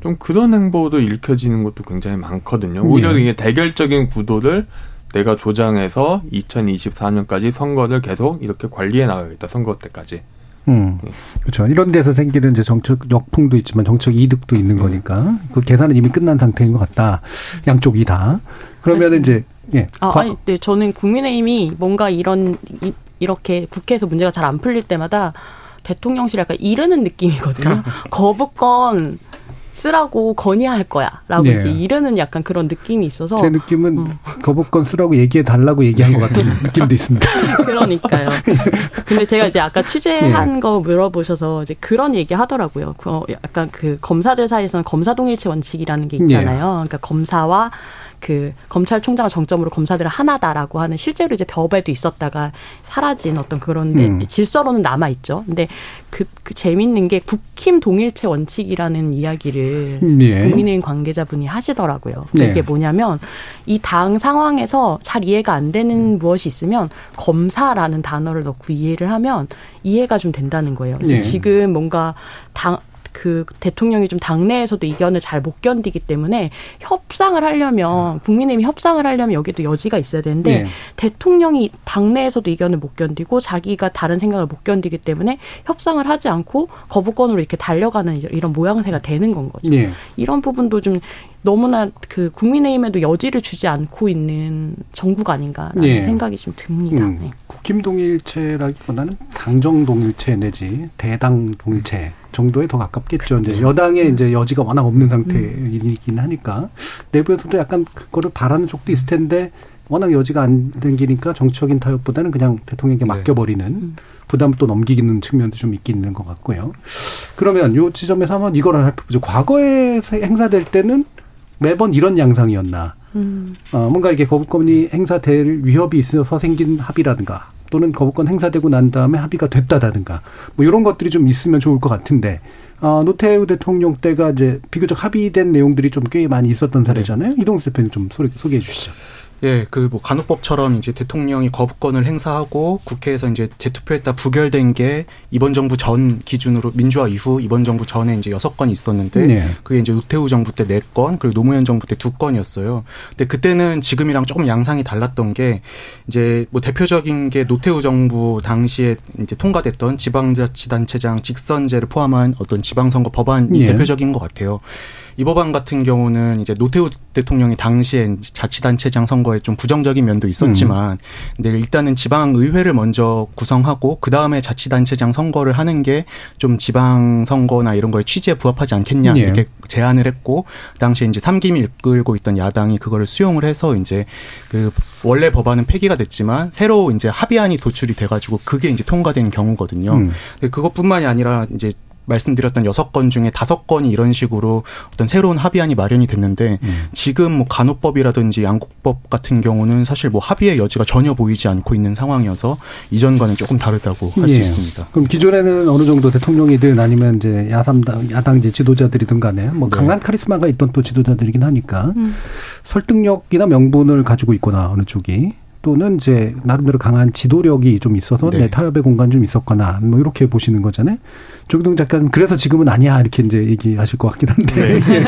좀 그런 행보도 읽혀지는 것도 굉장히 많거든요. 오히려 네. 이게 대결적인 구도를 내가 조장해서 2024년까지 선거를 계속 이렇게 관리해 나가겠다 선거 때까지. 음. 그렇죠. 이런 데서 생기는 이제 정책 역풍도 있지만 정책 이득도 있는 음. 거니까 그 계산은 이미 끝난 상태인 것 같다. 양쪽이 다. 그러면 네. 이제 예. 아, 아니, 네, 저는 국민의힘이 뭔가 이런 이, 이렇게 국회에서 문제가 잘 안 풀릴 때마다 대통령실 약간 이르는 느낌이거든요. 거부권 쓰라고 건의할 거야라고 네. 이르는 약간 그런 느낌이 있어서 제 느낌은 어. 거부권 쓰라고 얘기해 달라고 얘기한 것 같은 느낌도 있습니다. 그러니까요. 근데 제가 이제 아까 취재한 네. 거 물어보셔서 이제 그런 얘기 하더라고요. 그 어, 약간 그 검사들 사이에서는 검사 동일체 원칙이라는 게 있잖아요. 네. 그러니까 검사와 그 검찰총장을 정점으로 검사들을 하나다라고 하는 실제로 이제 법에도 있었다가 사라진 어떤 그런 음. 질서로는 남아 있죠. 근데 그, 그 재밌는 게 국힘 동일체 원칙이라는 이야기를 예. 국민의힘 관계자분이 하시더라고요. 네. 이게 뭐냐면 이 당 상황에서 잘 이해가 안 되는 음. 무엇이 있으면 검사라는 단어를 넣고 이해를 하면 이해가 좀 된다는 거예요. 그래서 네. 지금 뭔가 당 그 대통령이 좀 당내에서도 이견을 잘 못 견디기 때문에 협상을 하려면 국민의힘이 협상을 하려면 여기도 여지가 있어야 되는데 네. 대통령이 당내에서도 이견을 못 견디고 자기가 다른 생각을 못 견디기 때문에 협상을 하지 않고 거부권으로 이렇게 달려가는 이런 모양새가 되는 건 거죠. 네. 이런 부분도 좀 너무나 그 국민의힘에도 여지를 주지 않고 있는 정부가 아닌가라는 네. 생각이 좀 듭니다. 음, 네. 국힘 동일체라기보다는 당정 동일체 내지 대당 동일체 정도에 더 가깝겠죠. 그렇죠. 이제 여당의 이제 여지가 워낙 없는 상태이긴 하니까 내부에서도 약간 그거를 바라는 쪽도 있을 텐데 워낙 여지가 안 생기니까 정치적인 타협보다는 그냥 대통령에게 네. 맡겨버리는 네. 부담을 또 넘기는 측면도 좀 있긴 있는 것 같고요. 그러면 요 지점에서 한번 이걸 살펴보죠. 과거에 행사될 때는 매번 이런 양상이었나. 음. 어, 뭔가 이게 거부권이 행사될 위협이 있어서 생긴 합의라든가 또는 거부권 행사되고 난 다음에 합의가 됐다라든가 뭐 이런 것들이 좀 있으면 좋을 것 같은데 어, 노태우 대통령 때가 이제 비교적 합의된 내용들이 좀 꽤 많이 있었던 사례잖아요. 네. 이동수 대표님 좀 소개, 소개해 주시죠. 예, 그 뭐 간호법처럼 이제 대통령이 거부권을 행사하고 국회에서 이제 재투표에 따라 부결된 게 이번 정부 전 기준으로 민주화 이후 이번 정부 전에 이제 여섯 건이 있었는데 네. 그게 이제 노태우 정부 때 네 건, 그리고 노무현 정부 때 두 건이었어요. 근데 그때는 지금이랑 조금 양상이 달랐던 게 이제 뭐 대표적인 게 노태우 정부 당시에 이제 통과됐던 지방자치단체장 직선제를 포함한 어떤 지방선거 법안이 네. 대표적인 것 같아요. 이 법안 같은 경우는 이제 노태우 대통령이 당시에 자치단체장 선거에 좀 부정적인 면도 있었지만, 음. 근데 일단은 지방 의회를 먼저 구성하고 그 다음에 자치단체장 선거를 하는 게 좀 지방 선거나 이런 거에 취지에 부합하지 않겠냐 예. 이렇게 제안을 했고, 그 당시에 이제 삼김이 이끌고 있던 야당이 그거를 수용을 해서 이제 그 원래 법안은 폐기가 됐지만 새로 이제 합의안이 도출이 돼가지고 그게 이제 통과된 경우거든요. 음. 그것뿐만이 아니라 이제 말씀드렸던 여섯 건 중에 다섯 건이 이런 식으로 어떤 새로운 합의안이 마련이 됐는데 음. 지금 뭐 간호법이라든지 양국법 같은 경우는 사실 뭐 합의의 여지가 전혀 보이지 않고 있는 상황이어서 이전과는 조금 다르다고 할수 예. 있습니다. 그럼 기존에는 어느 정도 대통령이든 아니면 이제 야삼당 야당제 지도자들이든 간에 뭐 네. 강한 카리스마가 있던 또 지도자들이긴 하니까 음. 설득력이나 명분을 가지고 있거나 어느 쪽이 또는 이제 나름대로 강한 지도력이 좀 있어서 네. 내 타협의 공간 좀 있었거나 뭐 이렇게 보시는 거잖아요. 조기동 작가님 그래서 지금은 아니야 이렇게 이제 얘기하실 것 같긴 한데. 네.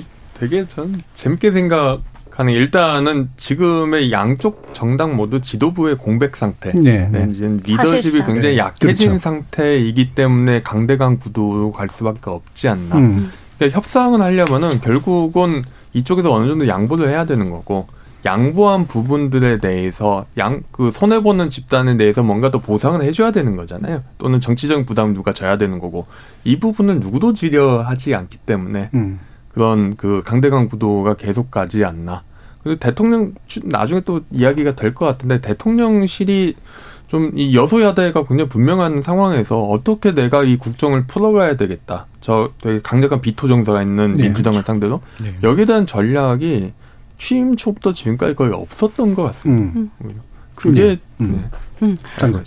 되게 전 재밌게 생각하는 일단은 지금의 양쪽 정당 모두 지도부의 공백 상태. 네. 네. 이제 리더십이 사실상. 굉장히 약해진 그렇죠. 상태이기 때문에 강대강 구도로 갈 수밖에 없지 않나. 음. 그러니까 협상을 하려면은 결국은 이쪽에서 어느 정도 양보를 해야 되는 거고 양보한 부분들에 대해서 양 그 손해 보는 집단에 대해서 뭔가 더 보상을 해줘야 되는 거잖아요. 또는 정치적 부담 누가 져야 되는 거고 이 부분을 누구도 지려하지 않기 때문에 음. 그런 그 강대강 구도가 계속 가지 않나. 그리고 대통령 나중에 또 이야기가 될 것 같은데 대통령실이 좀 이 여소야대가 굉장히 분명한 상황에서 어떻게 내가 이 국정을 풀어가야 되겠다. 저 되게 강력한 비토 정서가 있는 네, 민주당을 그렇죠. 상대로 네. 여기에 대한 전략이 취임 초부터 지금까지 거의 없었던 것 같습니다. 음. 그게 네. 음. 네. 음.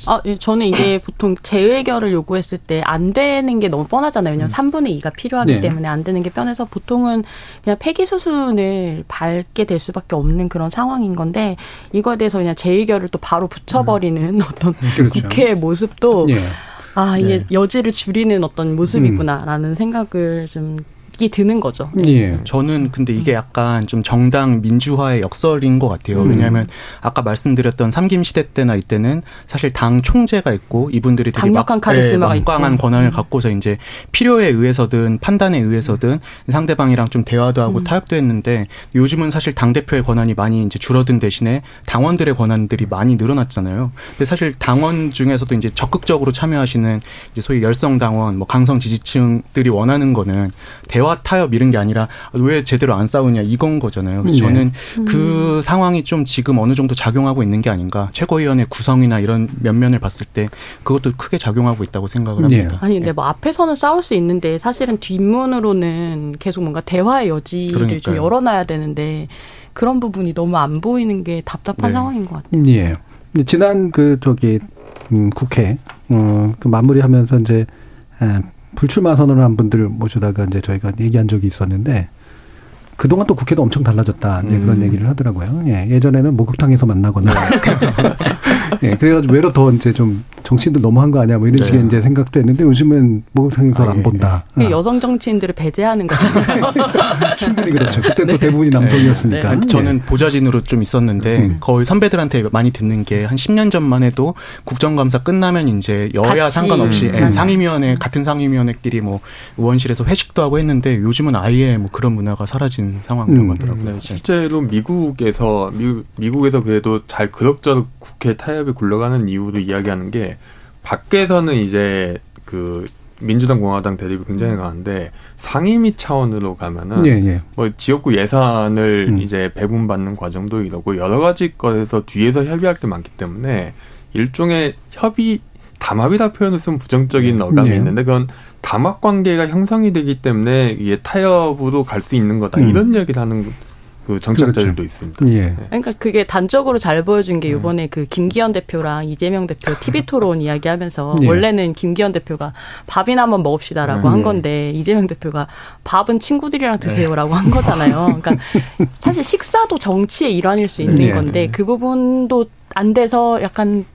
아, 예, 저는 이게 보통 재의결을 요구했을 때 안 되는 게 너무 뻔하잖아요. 왜냐하면 음. 3분의 2가 필요하기 네. 때문에 안 되는 게 뻔해서 보통은 그냥 폐기 수순을 밟게 될 수밖에 없는 그런 상황인 건데 이거에 대해서 그냥 재의결을 또 바로 붙여버리는 음. 어떤 그렇죠. 국회의 모습도 네. 아, 이게 네. 여지를 줄이는 어떤 모습이구나라는 음. 생각을 좀 생각이 드는 거죠. 네. 예. 저는 근데 이게 약간 좀 정당 민주화의 역설인 것 같아요. 음. 왜냐하면 아까 말씀드렸던 삼김 시대 때나 이때는 사실 당 총재가 있고 이분들이 되게 강력한 카리스마가 네, 강한 권한을 음. 갖고서 이제 필요에 의해서든 판단에 의해서든 상대방이랑 좀 대화도 하고 음. 타협도 했는데 요즘은 사실 당 대표의 권한이 많이 이제 줄어든 대신에 당원들의 권한들이 많이 늘어났잖아요. 근데 사실 당원 중에서도 이제 적극적으로 참여하시는 이제 소위 열성 당원, 뭐 강성 지지층들이 원하는 거는 대화 타협 이런 게 아니라 왜 제대로 안 싸우냐 이건 거잖아요. 그래서 네. 저는 음. 그 상황이 좀 지금 어느 정도 작용하고 있는 게 아닌가. 최고위원회 구성이나 이런 면면을 봤을 때 그것도 크게 작용하고 있다고 생각을 네. 합니다. 네. 아니 근데 뭐 앞에서는 싸울 수 있는데 사실은 뒷문으로는 계속 뭔가 대화의 여지를 그러니까요. 좀 열어놔야 되는데 그런 부분이 너무 안 보이는 게 답답한 네. 상황인 것 같아요. 예. 지난 그 저기 음, 국회 어, 그 마무리하면서 이제 불출마 선언을 한 분들 모셔다가 이제 저희가 얘기한 적이 있었는데 그동안 또 국회도 엄청 달라졌다. 이제 그런 음. 얘기를 하더라고요. 예, 예전에는 목욕탕에서 만나거나. 예, 그래가지고 외로 더 이제 좀 정치인들 너무한 거 아니야 뭐 이런 네. 식의 이제 생각도 했는데 요즘은 목욕탕에서 아, 안 예, 본다. 예. 아. 여성 정치인들을 배제하는 거잖아요. 충분히 그렇죠. 그때 네. 또 대부분이 남성이었으니까. 네. 저는 보좌진으로 좀 있었는데 음. 거의 선배들한테 많이 듣는 게 한 10년 전만 해도 국정감사 끝나면 이제 여야 같이. 상관없이 음. 상임위원회 같은 상임위원회끼리 뭐 의원실에서 회식도 하고 했는데 요즘은 아예 뭐 그런 문화가 사라진 상황이라고 음. 하더라고요. 네, 실제로 미국에서 미국, 미국에서 그래도 잘 그럭저럭 국회 타협이 굴러가는 이유도 이야기하는 게 밖에서는 이제 그 민주당 공화당 대립이 굉장히 강한데 상임위 차원으로 가면은 예, 예. 뭐 지역구 예산을 음. 이제 배분받는 과정도 이러고 여러 가지 것에서 뒤에서 협의할 게 많기 때문에 일종의 협의 담합이라 표현을 쓰면 부정적인 네. 어감이 네. 있는데 그건 담합 관계가 형성이 되기 때문에 이게 타협으로 갈 수 있는 거다 음. 이런 얘기를 하는 그 정치학자들도 그렇죠. 있습니다. 예. 네. 그러니까 그게 단적으로 잘 보여준 게 이번에 그 김기현 대표랑 이재명 대표 TV 토론 이야기하면서 예. 원래는 김기현 대표가 밥이나 한번 먹읍시다라고 음. 한 건데 이재명 대표가 밥은 친구들이랑 드세요라고 네. 한 거잖아요. 그러니까 사실 식사도 정치의 일환일 수 있는 예. 건데 그 부분도 안 돼서 약간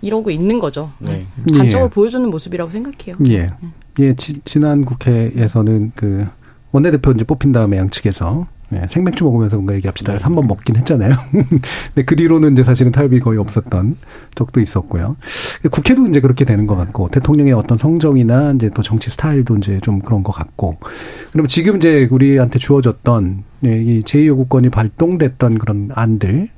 이러고 있는 거죠. 네. 단적으로 예. 보여주는 모습이라고 생각해요. 예. 예, 지, 지난 국회에서는 그 원내대표 이제 뽑힌 다음에 양측에서 예, 생맥주 먹으면서 뭔가 얘기합시다를 네. 한번 먹긴 했잖아요. 근데 그 뒤로는 이제 사실은 탈비 거의 없었던 적도 있었고요. 국회도 이제 그렇게 되는 것 같고 대통령의 어떤 성정이나 이제 또 정치 스타일도 이제 좀 그런 것 같고. 그럼 지금 이제 우리한테 주어졌던 예, 이 제2요구권이 발동됐던 그런 안들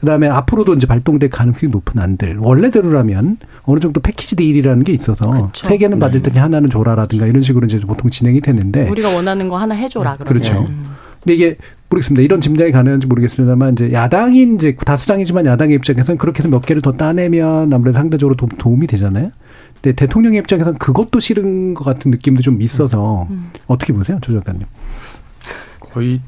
그다음에 앞으로도 이제 발동될 가능성이 높은 안들 원래대로라면 어느 정도 패키지 데일이라는 게 있어서 그쵸. 세 개는 받을 네. 테니 하나는 줘라라든가 이런 식으로 이제 보통 진행이 되는데 우리가 원하는 거 하나 해줘라 그러면. 그렇죠. 음. 근데 이게 모르겠습니다. 이런 짐작이 가능한지 모르겠습니다만 이제 야당이 이제 다수당이지만 야당의 입장에서는 그렇게 해서 몇 개를 더 따내면 아무래도 상대적으로 도, 도움이 되잖아요. 근데 대통령의 입장에서는 그것도 싫은 것 같은 느낌도 좀 있어서 음. 음. 어떻게 보세요, 조 작가님? 거의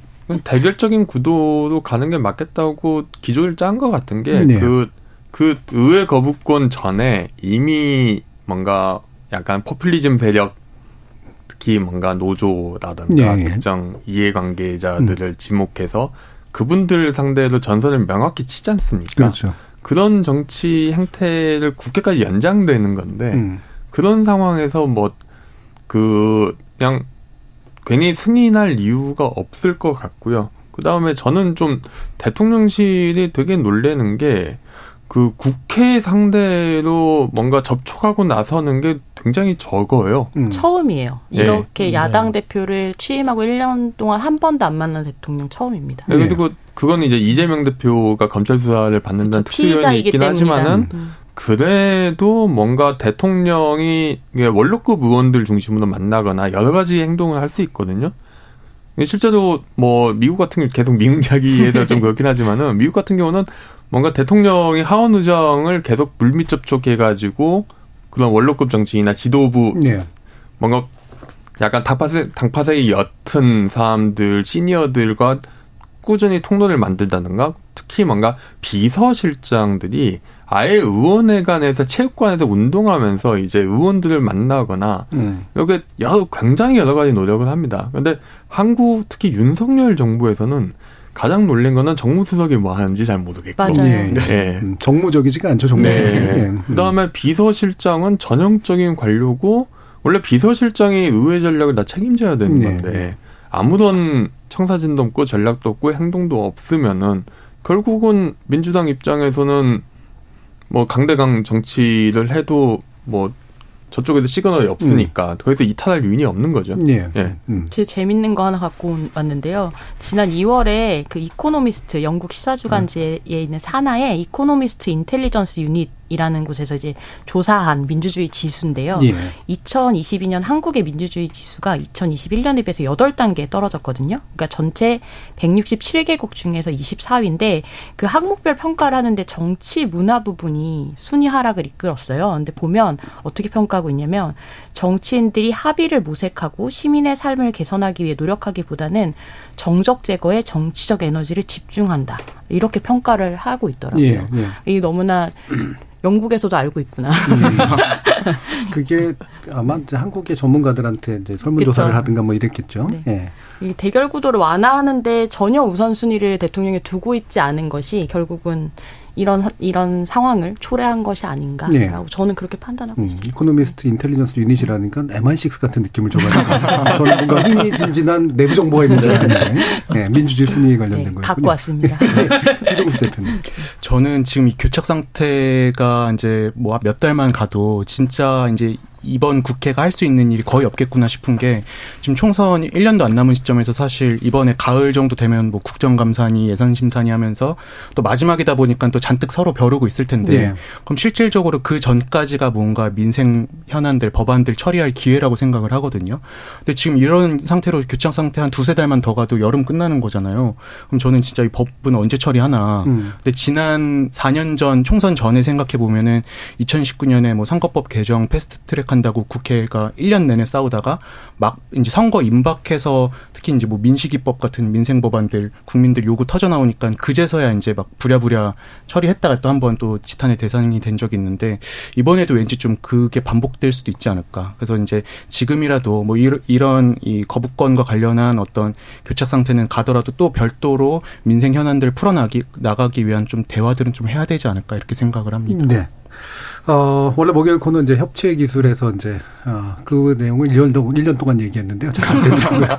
대결적인 구도로 가는 게 맞겠다고 기조를 짠 것 같은 게 네. 그, 그 의회 거부권 전에 이미 뭔가 약간 포퓰리즘 세력 특히 뭔가 노조라든가 네. 특정 이해관계자들을 음. 지목해서 그분들 상대로 전선을 명확히 치지 않습니까? 그렇죠. 그런 정치 행태를 국회까지 연장되는 건데 음. 그런 상황에서 뭐 그 그냥 괜히 승인할 이유가 없을 것 같고요. 그 다음에 저는 좀 대통령실이 되게 놀래는 게 그 국회 상대로 뭔가 접촉하고 나서는 게 굉장히 적어요. 음. 처음이에요. 네. 이렇게 네. 야당 대표를 취임하고 1년 동안 한 번도 안 만난 대통령 처음입니다. 네. 그리고 그거는 이제 이재명 대표가 검찰 수사를 받는다는 특수위원이 있긴 때문이다. 하지만은 음. 그래도 뭔가 대통령이 원로급 의원들 중심으로 만나거나 여러 가지 행동을 할 수 있거든요. 실제로 뭐 미국 같은 경우 계속 미국 이야기에다 좀 그렇긴 하지만은 미국 같은 경우는 뭔가 대통령이 하원 의정을 계속 물밑 접촉해가지고 그런 원로급 정치인이나 지도부 네. 뭔가 약간 당파색 당파색이 옅은 사람들 시니어들과 꾸준히 통로를 만든다든가 특히 뭔가 비서실장들이 아예 의원회관에서 체육관에서 운동하면서 이제 의원들을 만나거나 음. 여기 여러 굉장히 여러 가지 노력을 합니다. 근데 한국 특히 윤석열 정부에서는 가장 놀란 거는 정무수석이 뭐 하는지 잘 모르겠고. 맞아요. 네. 네. 음, 정무적이지가 않죠, 정무수석이. 네. 네. 그 다음에 비서실장은 전형적인 관료고 원래 비서실장이 의회 전략을 다 책임져야 되는 네. 건데 아무런 청사진도 없고 전략도 없고 행동도 없으면은 결국은 민주당 입장에서는 뭐 강대강 정치를 해도 뭐 저쪽에도 시그널이 음. 없으니까 음. 거기서 이탈할 유인이 없는 거죠. 예. 예. 음. 제 재밌는 거 하나 갖고 왔는데요. 지난 2월에 그 이코노미스트 영국 시사주간지에 음. 있는 산하에 이코노미스트 인텔리전스 유닛 이라는 곳에서 이제 조사한 민주주의 지수인데요. 예. 2022년 한국의 민주주의 지수가 2021년에 비해서 8단계 떨어졌거든요. 그러니까 전체 167개국 중에서 24위인데 그 항목별 평가를 하는데 정치 문화 부분이 순위 하락을 이끌었어요. 근데 보면 어떻게 평가하고 있냐면 정치인들이 합의를 모색하고 시민의 삶을 개선하기 위해 노력하기보다는 정적 제거에 정치적 에너지를 집중한다. 이렇게 평가를 하고 있더라고요. 예, 예. 이 너무나 영국에서도 알고 있구나. 음. 그게 아마 한국의 전문가들한테 이제 설문조사를 하든가 뭐 이랬겠죠. 네. 예. 이 대결 구도를 완화하는데 전혀 우선순위를 대통령이 두고 있지 않은 것이 결국은 이런 이런 상황을 초래한 것이 아닌가라고 네. 저는 그렇게 판단하고 음, 있습니다. 이코노미스트 인텔리전스 유닛이라니까 MI6 같은 느낌을 줘가지고 저는 뭔가 흥미진진한 내부 정보가 있는 줄 알았는데 네, 민주주의 순위에 관련된 네, 거예요. 갖고 왔습니다. 이동수 대표님. 저는 지금 이 교착 상태가 이제 뭐 몇 달만 가도 진짜 이제 이번 국회가 할 수 있는 일이 거의 없겠구나 싶은 게 지금 총선 1년도 안 남은 시점에서 사실 이번에 가을 정도 되면 뭐 국정감사니 예산심사니 하면서 또 마지막이다 보니까 또 잔뜩 서로 벼르고 있을 텐데 네. 그럼 실질적으로 그 전까지가 뭔가 민생 현안들 법안들 처리할 기회라고 생각을 하거든요. 근데 지금 이런 상태로 교착 상태 한 두세 달만 더 가도 여름 끝나는 거잖아요. 그럼 저는 진짜 이 법은 언제 처리하나. 음. 근데 지난 4년 전 총선 전에 생각해 보면은 2019년에 뭐 선거법 개정 패스트 트랙 선택한다고 국회가 1년 내내 싸우다가 막 이제 선거 임박해서 특히 이제 뭐 민식이법 같은 민생 법안들 국민들 요구 터져 나오니까 그제서야 이제 막 부랴부랴 처리했다가 또 한 번 또 지탄의 대상이 된 적이 있는데 이번에도 왠지 좀 그게 반복될 수도 있지 않을까. 그래서 이제 지금이라도 뭐 이런 이 거부권과 관련한 어떤 교착 상태는 가더라도 또 별도로 민생 현안들 풀어나기 나가기 위한 좀 대화들은 좀 해야 되지 않을까 이렇게 생각을 합니다. 네. 어, 원래 목요일 코너 이제 협치의 기술에서 이제, 어, 그 내용을 1년 동안, 1년 동안 얘기했는데요. 잘 안 되더라고요.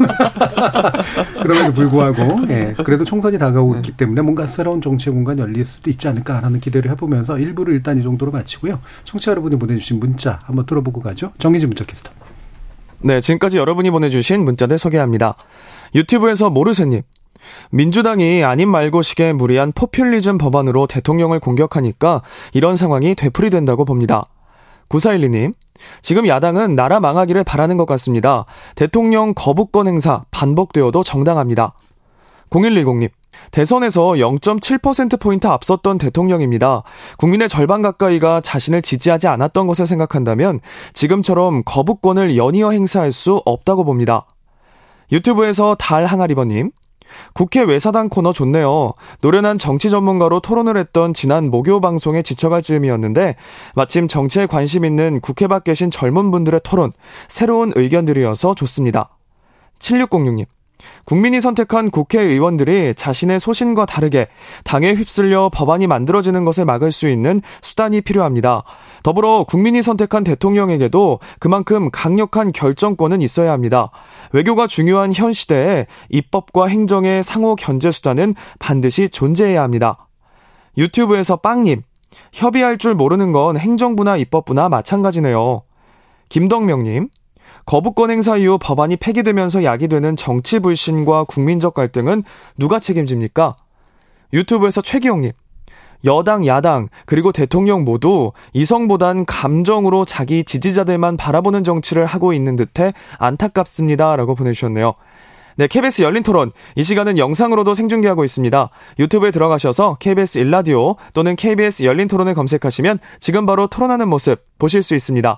그럼에도 불구하고, 예, 그래도 총선이 다가오고 있기 때문에 뭔가 새로운 정치 공간이 열릴 수도 있지 않을까라는 기대를 해보면서 일부를 일단 이 정도로 마치고요. 청취자 여러분이 보내주신 문자 한번 들어보고 가죠. 정희진 문자 캐스터. 네, 지금까지 여러분이 보내주신 문자들 소개합니다. 유튜브에서 모르세님. 민주당이 아닌 말고식의 무리한 포퓰리즘 법안으로 대통령을 공격하니까 이런 상황이 되풀이된다고 봅니다. 9412님, 지금 야당은 나라 망하기를 바라는 것 같습니다. 대통령 거부권 행사 반복되어도 정당합니다. 0110님, 대선에서 0.7%포인트 앞섰던 대통령입니다. 국민의 절반 가까이가 자신을 지지하지 않았던 것을 생각한다면 지금처럼 거부권을 연이어 행사할 수 없다고 봅니다. 유튜브에서 달 항아리버님, 국회 외사당 코너 좋네요. 노련한 정치 전문가로 토론을 했던 지난 목요 방송에 지쳐갈 즈음이었는데 마침 정치에 관심 있는 국회 밖 계신 젊은 분들의 토론, 새로운 의견들이어서 좋습니다. 7606님. 국민이 선택한 국회의원들이 자신의 소신과 다르게 당에 휩쓸려 법안이 만들어지는 것을 막을 수 있는 수단이 필요합니다. 더불어 국민이 선택한 대통령에게도 그만큼 강력한 결정권은 있어야 합니다. 외교가 중요한 현 시대에 입법과 행정의 상호 견제 수단은 반드시 존재해야 합니다. 유튜브에서 빵님, 협의할 줄 모르는 건 행정부나 입법부나 마찬가지네요. 김덕명님, 거부권 행사 이후 법안이 폐기되면서 야기되는 정치 불신과 국민적 갈등은 누가 책임집니까? 유튜브에서 최기영님. 여당, 야당, 그리고 대통령 모두 이성보단 감정으로 자기 지지자들만 바라보는 정치를 하고 있는 듯해 안타깝습니다. 라고 보내주셨네요. 네, KBS 열린 토론. 이 시간은 영상으로도 생중계하고 있습니다. 유튜브에 들어가셔서 KBS 일라디오 또는 KBS 열린 토론을 검색하시면 지금 바로 토론하는 모습 보실 수 있습니다.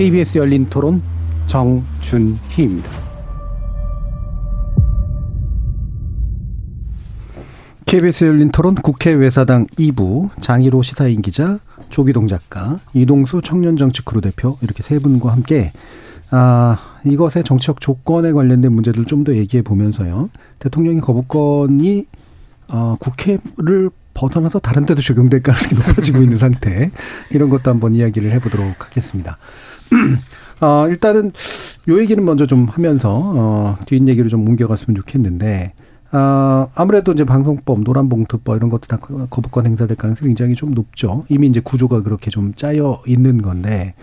KBS 열린 토론 정준희입니다. KBS 열린 토론 국회 외사당 2부 장희로 시사인 기자 조기동 작가 이동수 청년정치크루 대표 이렇게 세 분과 함께 아, 이것의 정치적 조건에 관련된 문제들을 좀더 얘기해 보면서요. 대통령의 거부권이 어, 국회를 벗어나서 다른 데도 적용될 가능성이 높아지고 있는 상태. 이런 것도 한번 이야기를 해보도록 하겠습니다. 어, 일단은 요 얘기는 먼저 좀 하면서 어, 뒷 얘기를 좀 옮겨갔으면 좋겠는데 어, 아무래도 이제 방송법, 노란봉투법 이런 것도 다 거부권 행사될 가능성이 굉장히 좀 높죠. 이미 이제 구조가 그렇게 좀 짜여 있는 건데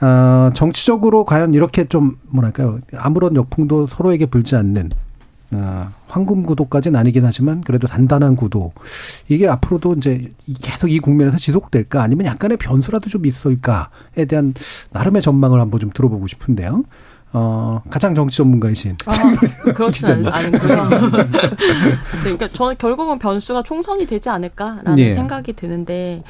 어, 정치적으로 과연 이렇게 좀 뭐랄까요 아무런 역풍도 서로에게 불지 않는 어, 황금 구도까지는 아니긴 하지만 그래도 단단한 구도 이게 앞으로도 이제 계속 이 국면에서 지속될까 아니면 약간의 변수라도 좀 있을까에 대한 나름의 전망을 한번 좀 들어보고 싶은데요. 어, 가장 정치 전문가이신. 아, 그렇지는 않고요. 네, 그러니까 저는 결국은 변수가 총선이 되지 않을까라는 예. 생각이 드는데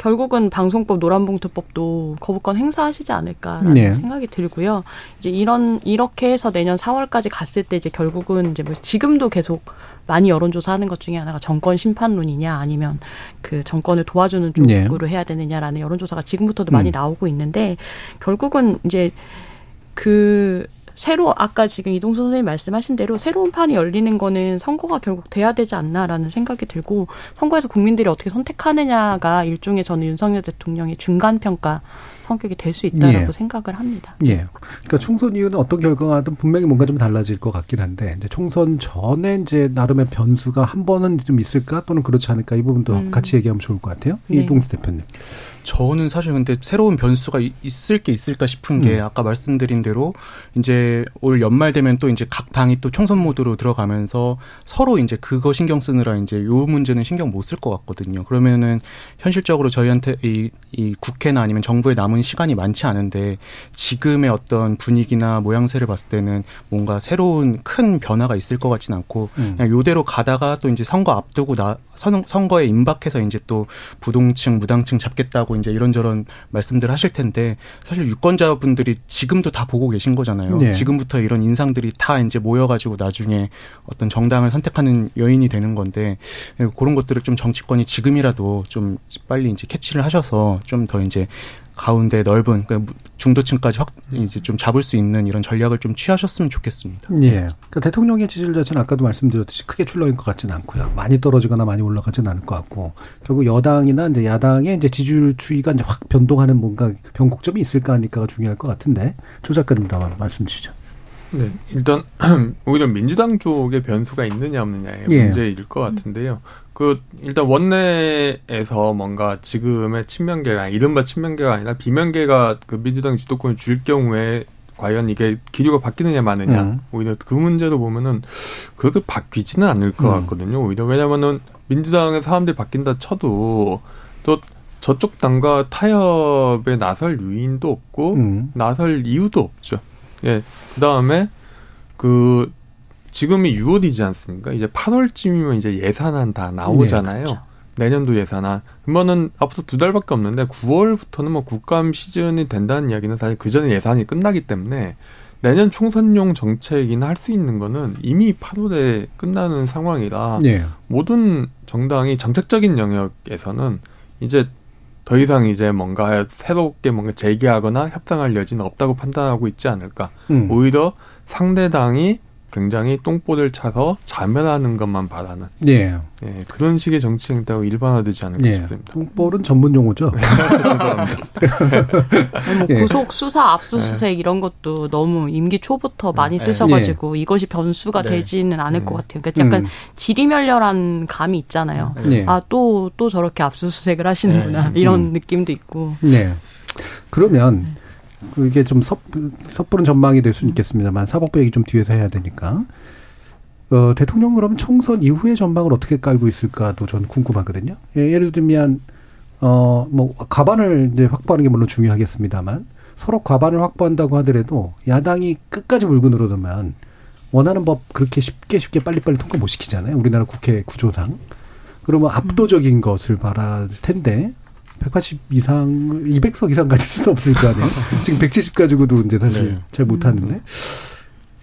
결국은 방송법 노란봉투법도 거부권 행사하시지 않을까라는 네. 생각이 들고요. 이제 이런 이렇게 해서 내년 4월까지 갔을 때 이제 결국은 이제 뭐 지금도 계속 많이 여론조사하는 것 중에 하나가 정권 심판론이냐 아니면 그 정권을 도와주는 네. 쪽으로 네. 해야 되느냐라는 여론조사가 지금부터도 많이 음. 나오고 있는데 결국은 이제 그 새로 아까 지금 이동수 선생님 말씀하신 대로 새로운 판이 열리는 거는 선거가 결국 돼야 되지 않나라는 생각이 들고 선거에서 국민들이 어떻게 선택하느냐가 일종의 저는 윤석열 대통령의 중간 평가 성격이 될 수 있다라고 예. 생각을 합니다. 예. 그러니까 총선 이후는 어떤 결과가든 분명히 뭔가 좀 달라질 것 같긴 한데 이제 총선 전에 이제 나름의 변수가 한 번은 좀 있을까 또는 그렇지 않을까 이 부분도 음. 같이 얘기하면 좋을 것 같아요. 네. 이동수 대표님. 저는 사실 근데 새로운 변수가 있을 게 있을까 싶은 게 음. 아까 말씀드린 대로 이제 올 연말 되면 또 이제 각 당이 또 총선 모드로 들어가면서 서로 이제 그거 신경 쓰느라 이제 요 문제는 신경 못 쓸 것 같거든요. 그러면은 현실적으로 저희한테 이, 이 국회나 아니면 정부에 남은 시간이 많지 않은데 지금의 어떤 분위기나 모양새를 봤을 때는 뭔가 새로운 큰 변화가 있을 것 같지는 않고 음. 그냥 요대로 가다가 또 이제 선거 앞두고 나 선거에 임박해서 이제 또 부동층 무당층 잡겠다고 이제 이런저런 말씀들 하실 텐데 사실 유권자분들이 지금도 다 보고 계신 거잖아요. 네. 지금부터 이런 인상들이 다 이제 모여가지고 나중에 어떤 정당을 선택하는 여인이 되는 건데 그런 것들을 좀 정치권이 지금이라도 좀 빨리 이제 캐치를 하셔서 좀 더 이제 가운데 넓은 그러니까 중도층까지 확 이제 좀 잡을 수 있는 이런 전략을 좀 취하셨으면 좋겠습니다. 예. 그러니까 대통령의 지지율 자체는 아까도 말씀드렸듯이 크게 출렁일 것 같지는 않고요. 많이 떨어지거나 많이 올라가지는 않을 것 같고 결국 여당이나 이제 야당의 이제 지지율 추이가 이제 확 변동하는 뭔가 변곡점이 있을까 하니까가 중요할 것 같은데 조 작가님 다 말씀 주시죠. 네, 일단 오히려 민주당 쪽에 변수가 있느냐 없느냐의 예. 문제일 것 같은데요. 그 일단 원내에서 뭔가 지금의 친명계가 이른바 친명계가 아니라 비명계가 그 민주당 주도권을 줄 경우에 과연 이게 기류가 바뀌느냐 마느냐 음. 오히려 그 문제로 보면은 그렇게 바뀌지는 않을 것 음. 같거든요. 오히려 왜냐면은 민주당의 사람들이 바뀐다 쳐도 또 저쪽 당과 타협에 나설 유인도 없고 음. 나설 이유도 없죠. 예. 그다음에 그 지금이 6월이지 않습니까? 이제 8월쯤이면 이제 예산안 다 나오잖아요. 네, 그렇죠. 내년도 예산안. 그러면은 앞으로 두 달밖에 없는데 9월부터는 뭐 국감 시즌이 된다는 이야기는 사실 그 전에 예산이 끝나기 때문에 내년 총선용 정책이나 할 수 있는 거는 이미 8월에 끝나는 상황이라 네. 모든 정당이 정책적인 영역에서는 이제 더 이상 이제 뭔가 새롭게 뭔가 재개하거나 협상할 여지는 없다고 판단하고 있지 않을까. 음. 오히려 상대당이 굉장히 똥볼을 차서 자멸하는 것만 바라는 예. 예 그런 식의 정치 행태가 일반화되지 않을까 예. 싶습니다. 똥볼은 전문 용어죠. 뭐 예. 구속 수사 압수수색 예. 이런 것도 너무 임기 초부터 많이 예. 쓰셔가지고 이것이 변수가 네. 되지는 않을 것 같아요. 그러니까 약간 음. 지리멸렬한 감이 있잖아요. 아또또 또 저렇게 압수수색을 하시는구나 이런 음. 느낌도 있고. 네. 그러면 이게 좀 섣, 섣부른 전망이 될 수는 있겠습니다만 사법부 얘기 좀 뒤에서 해야 되니까. 어, 대통령 그럼 총선 이후의 전망을 어떻게 깔고 있을까도 전 궁금하거든요. 예, 예를 들면 어, 뭐 과반을 이제 확보하는 게 물론 중요하겠습니다만 서로 과반을 확보한다고 하더라도 야당이 끝까지 물고 늘어서면 원하는 법 그렇게 쉽게 쉽게 빨리빨리 통과 못 시키잖아요. 우리나라 국회 구조상. 그러면 압도적인 것을 바랄 텐데 180 이상, 200석 이상 가질 수는 없을 거 아니에요. 지금 170 가지고도 이제 사실 네. 잘 못하는데. 음.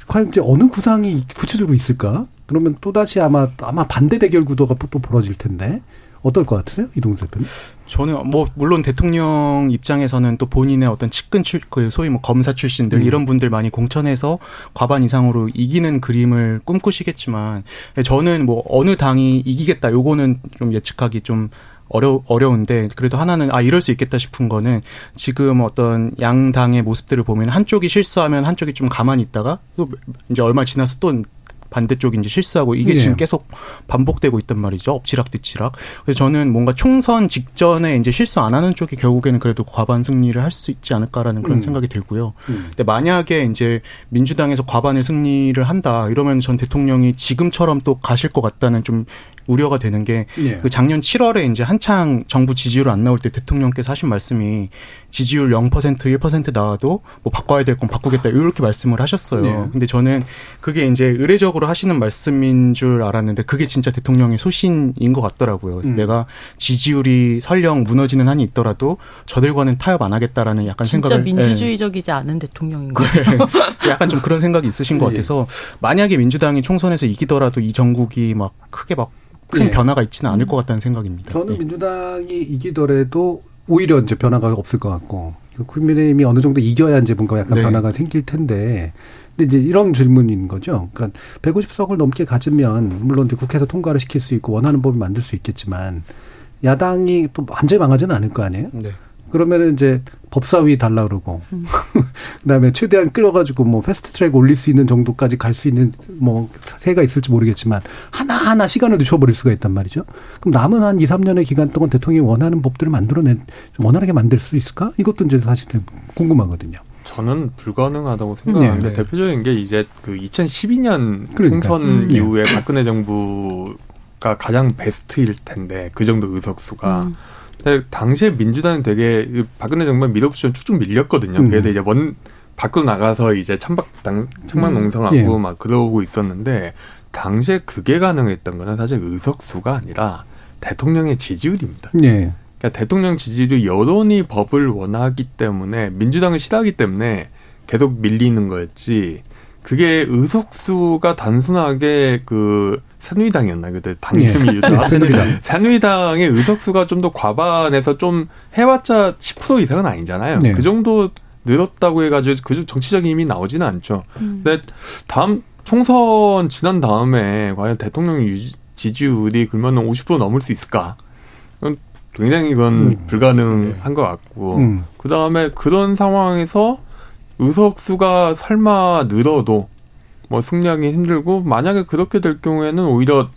과연 이제 어느 구상이 구체적으로 있을까? 그러면 또다시 아마, 아마 반대 대결 구도가 또 벌어질 텐데. 어떨 것 같으세요? 이동수 대표님? 저는 뭐 물론 대통령 입장에서는 또 본인의 어떤 측근 출, 그 소위 뭐 검사 출신들 음. 이런 분들 많이 공천해서 과반 이상으로 이기는 그림을 꿈꾸시겠지만 저는 뭐 어느 당이 이기겠다 요거는 좀 예측하기 좀 어려 어려운데 그래도 하나는 아 이럴 수 있겠다 싶은 거는 지금 어떤 양당의 모습들을 보면 한쪽이 실수하면 한쪽이 좀 가만히 있다가 또 이제 얼마 지나서 또 반대쪽이 이제 실수하고 이게 네. 지금 계속 반복되고 있단 말이죠. 엎치락뒤치락. 그래서 저는 뭔가 총선 직전에 이제 실수 안 하는 쪽이 결국에는 그래도 과반 승리를 할 수 있지 않을까라는 그런 음. 생각이 들고요. 음. 근데 만약에 이제 민주당에서 과반의 승리를 한다 이러면 전 대통령이 지금처럼 또 가실 것 같다는 좀 우려가 되는 게 예. 그 작년 7월에 이제 한창 정부 지지율 안 나올 때 대통령께서 하신 말씀이 지지율 0% 1% 나와도 뭐 바꿔야 될 건 바꾸겠다 이렇게 말씀을 하셨어요. 예. 근데 저는 그게 이제 의례적으로 하시는 말씀인 줄 알았는데 그게 진짜 대통령의 소신인 것 같더라고요. 그래서 음. 내가 지지율이 설령 무너지는 한이 있더라도 저들과는 타협 안 하겠다라는 약간 진짜 생각을 민주주의적이지 예. 않은 대통령인 거예요. 네. 약간 좀 그런 생각이 있으신 것 예. 같아서 만약에 민주당이 총선에서 이기더라도 이 전국이 막 크게 막 큰 네. 변화가 있지는 않을 것 같다는 생각입니다. 저는 네. 민주당이 이기더라도 오히려 이제 변화가 없을 것 같고 국민의힘이 어느 정도 이겨야 이제 뭔가 약간 네. 변화가 생길 텐데 근데 이제 이런 질문인 거죠. 그러니까 150석을 넘게 가지면 물론 이제 국회에서 통과를 시킬 수 있고 원하는 법을 만들 수 있겠지만 야당이 또 완전히 망하지는 않을 거 아니에요. 네. 그러면 이제 법사위 달라 그러고 음. 그다음에 최대한 끌어가지고 뭐 패스트트랙 올릴 수 있는 정도까지 갈 수 있는 뭐 새가 있을지 모르겠지만 하나 하나 시간을 늦춰버릴 수가 있단 말이죠. 그럼 남은 한 2, 3년의 기간 동안 대통령이 원하는 법들을 만들어내 원활하게 만들 수 있을까? 이것도 이제 사실 궁금하거든요. 저는 불가능하다고 생각하는데 네. 대표적인 게 이제 그 2012년 그러니까. 총선 음. 이후에 박근혜 정부가 가장 베스트일 텐데 그 정도 의석수가. 음. 당시에 민주당은 되게 박근혜 정부는 밀어붙이면 쭉쭉 밀렸거든요. 음. 그래서 이제 먼 밖으로 나가서 이제 찬박당 창만 음. 농성하고 예. 막 그러고 있었는데 당시에 그게 가능했던 거는 사실 의석수가 아니라 대통령의 지지율입니다. 예. 그러니까 대통령 지지율 여론이 법을 원하기 때문에 민주당을 싫어하기 때문에 계속 밀리는 거였지. 그게 의석수가 단순하게 그 새누리당이었나 그때 당심이 예. 네, 새누리당. 새누리당의 의석수가 좀 더 과반해서 좀 해봤자 10% 이상은 아니잖아요. 네. 그 정도 늘었다고 해가지고 그 정치적인 힘이 나오지는 않죠. 음. 근데 다음 총선 지난 다음에 과연 대통령 지지율이 그러면 50% 넘을 수 있을까? 굉장히 이건 음. 불가능한 것 같고 음. 그 다음에 그런 상황에서 의석 수가 설마 늘어도 뭐 승리하기 힘들고 만약에 그렇게 될 경우에는 오히려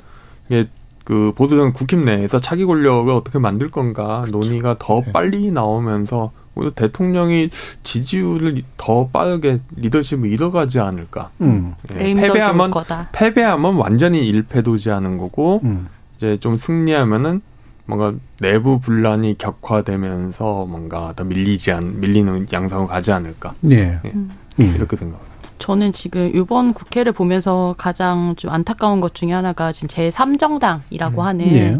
이게 그 보수정 국힘 내에서 차기 권력을 어떻게 만들 건가 그쵸. 논의가 더 네. 빨리 나오면서 오히려 대통령이 지지율을 더 빠르게 리더십을 잃어가지 않을까. 음. 네. 패배하면 패배하면 완전히 일패도지 하는 거고 음. 이제 좀 승리하면은 뭔가 내부 분란이 격화되면서 뭔가 더 밀리지 않 밀리는 양상으로 가지 않을까. 네. 예. 음. 이렇게 생각합니다. 저는 지금 이번 국회를 보면서 가장 좀 안타까운 것 중에 하나가 지금 제3정당이라고 음. 하는 네.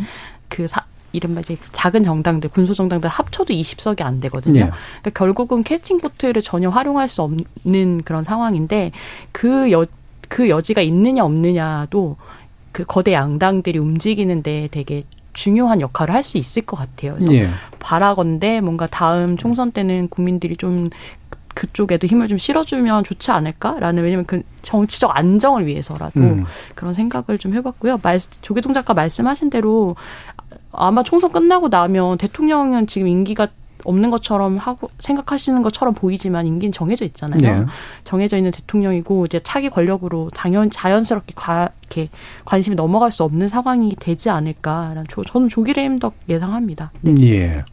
그 사, 이른바 이제 작은 정당들, 군소정당들 합쳐도 20석이 안 되거든요. 네. 그러니까 결국은 캐스팅 보트를 전혀 활용할 수 없는 그런 상황인데 그 여, 그 여지가 있느냐 없느냐도 그 거대 양당들이 움직이는데 되게 중요한 역할을 할 수 있을 것 같아요. 그래서 예. 바라건대 뭔가 다음 총선 때는 국민들이 좀 그쪽에도 힘을 좀 실어주면 좋지 않을까라는 왜냐면 그 정치적 안정을 위해서라도 음. 그런 생각을 좀 해봤고요. 말, 조계종 작가 말씀하신 대로 아마 총선 끝나고 나면 대통령은 지금 임기가 없는 것처럼 하고 생각하시는 것처럼 보이지만 임기는 정해져 있잖아요. 네. 정해져 있는 대통령이고 이제 차기 권력으로 당연 자연스럽게 과, 이렇게 관심이 넘어갈 수 없는 상황이 되지 않을까라는 저, 저는 조기래 임덕 예상합니다. 네. 예.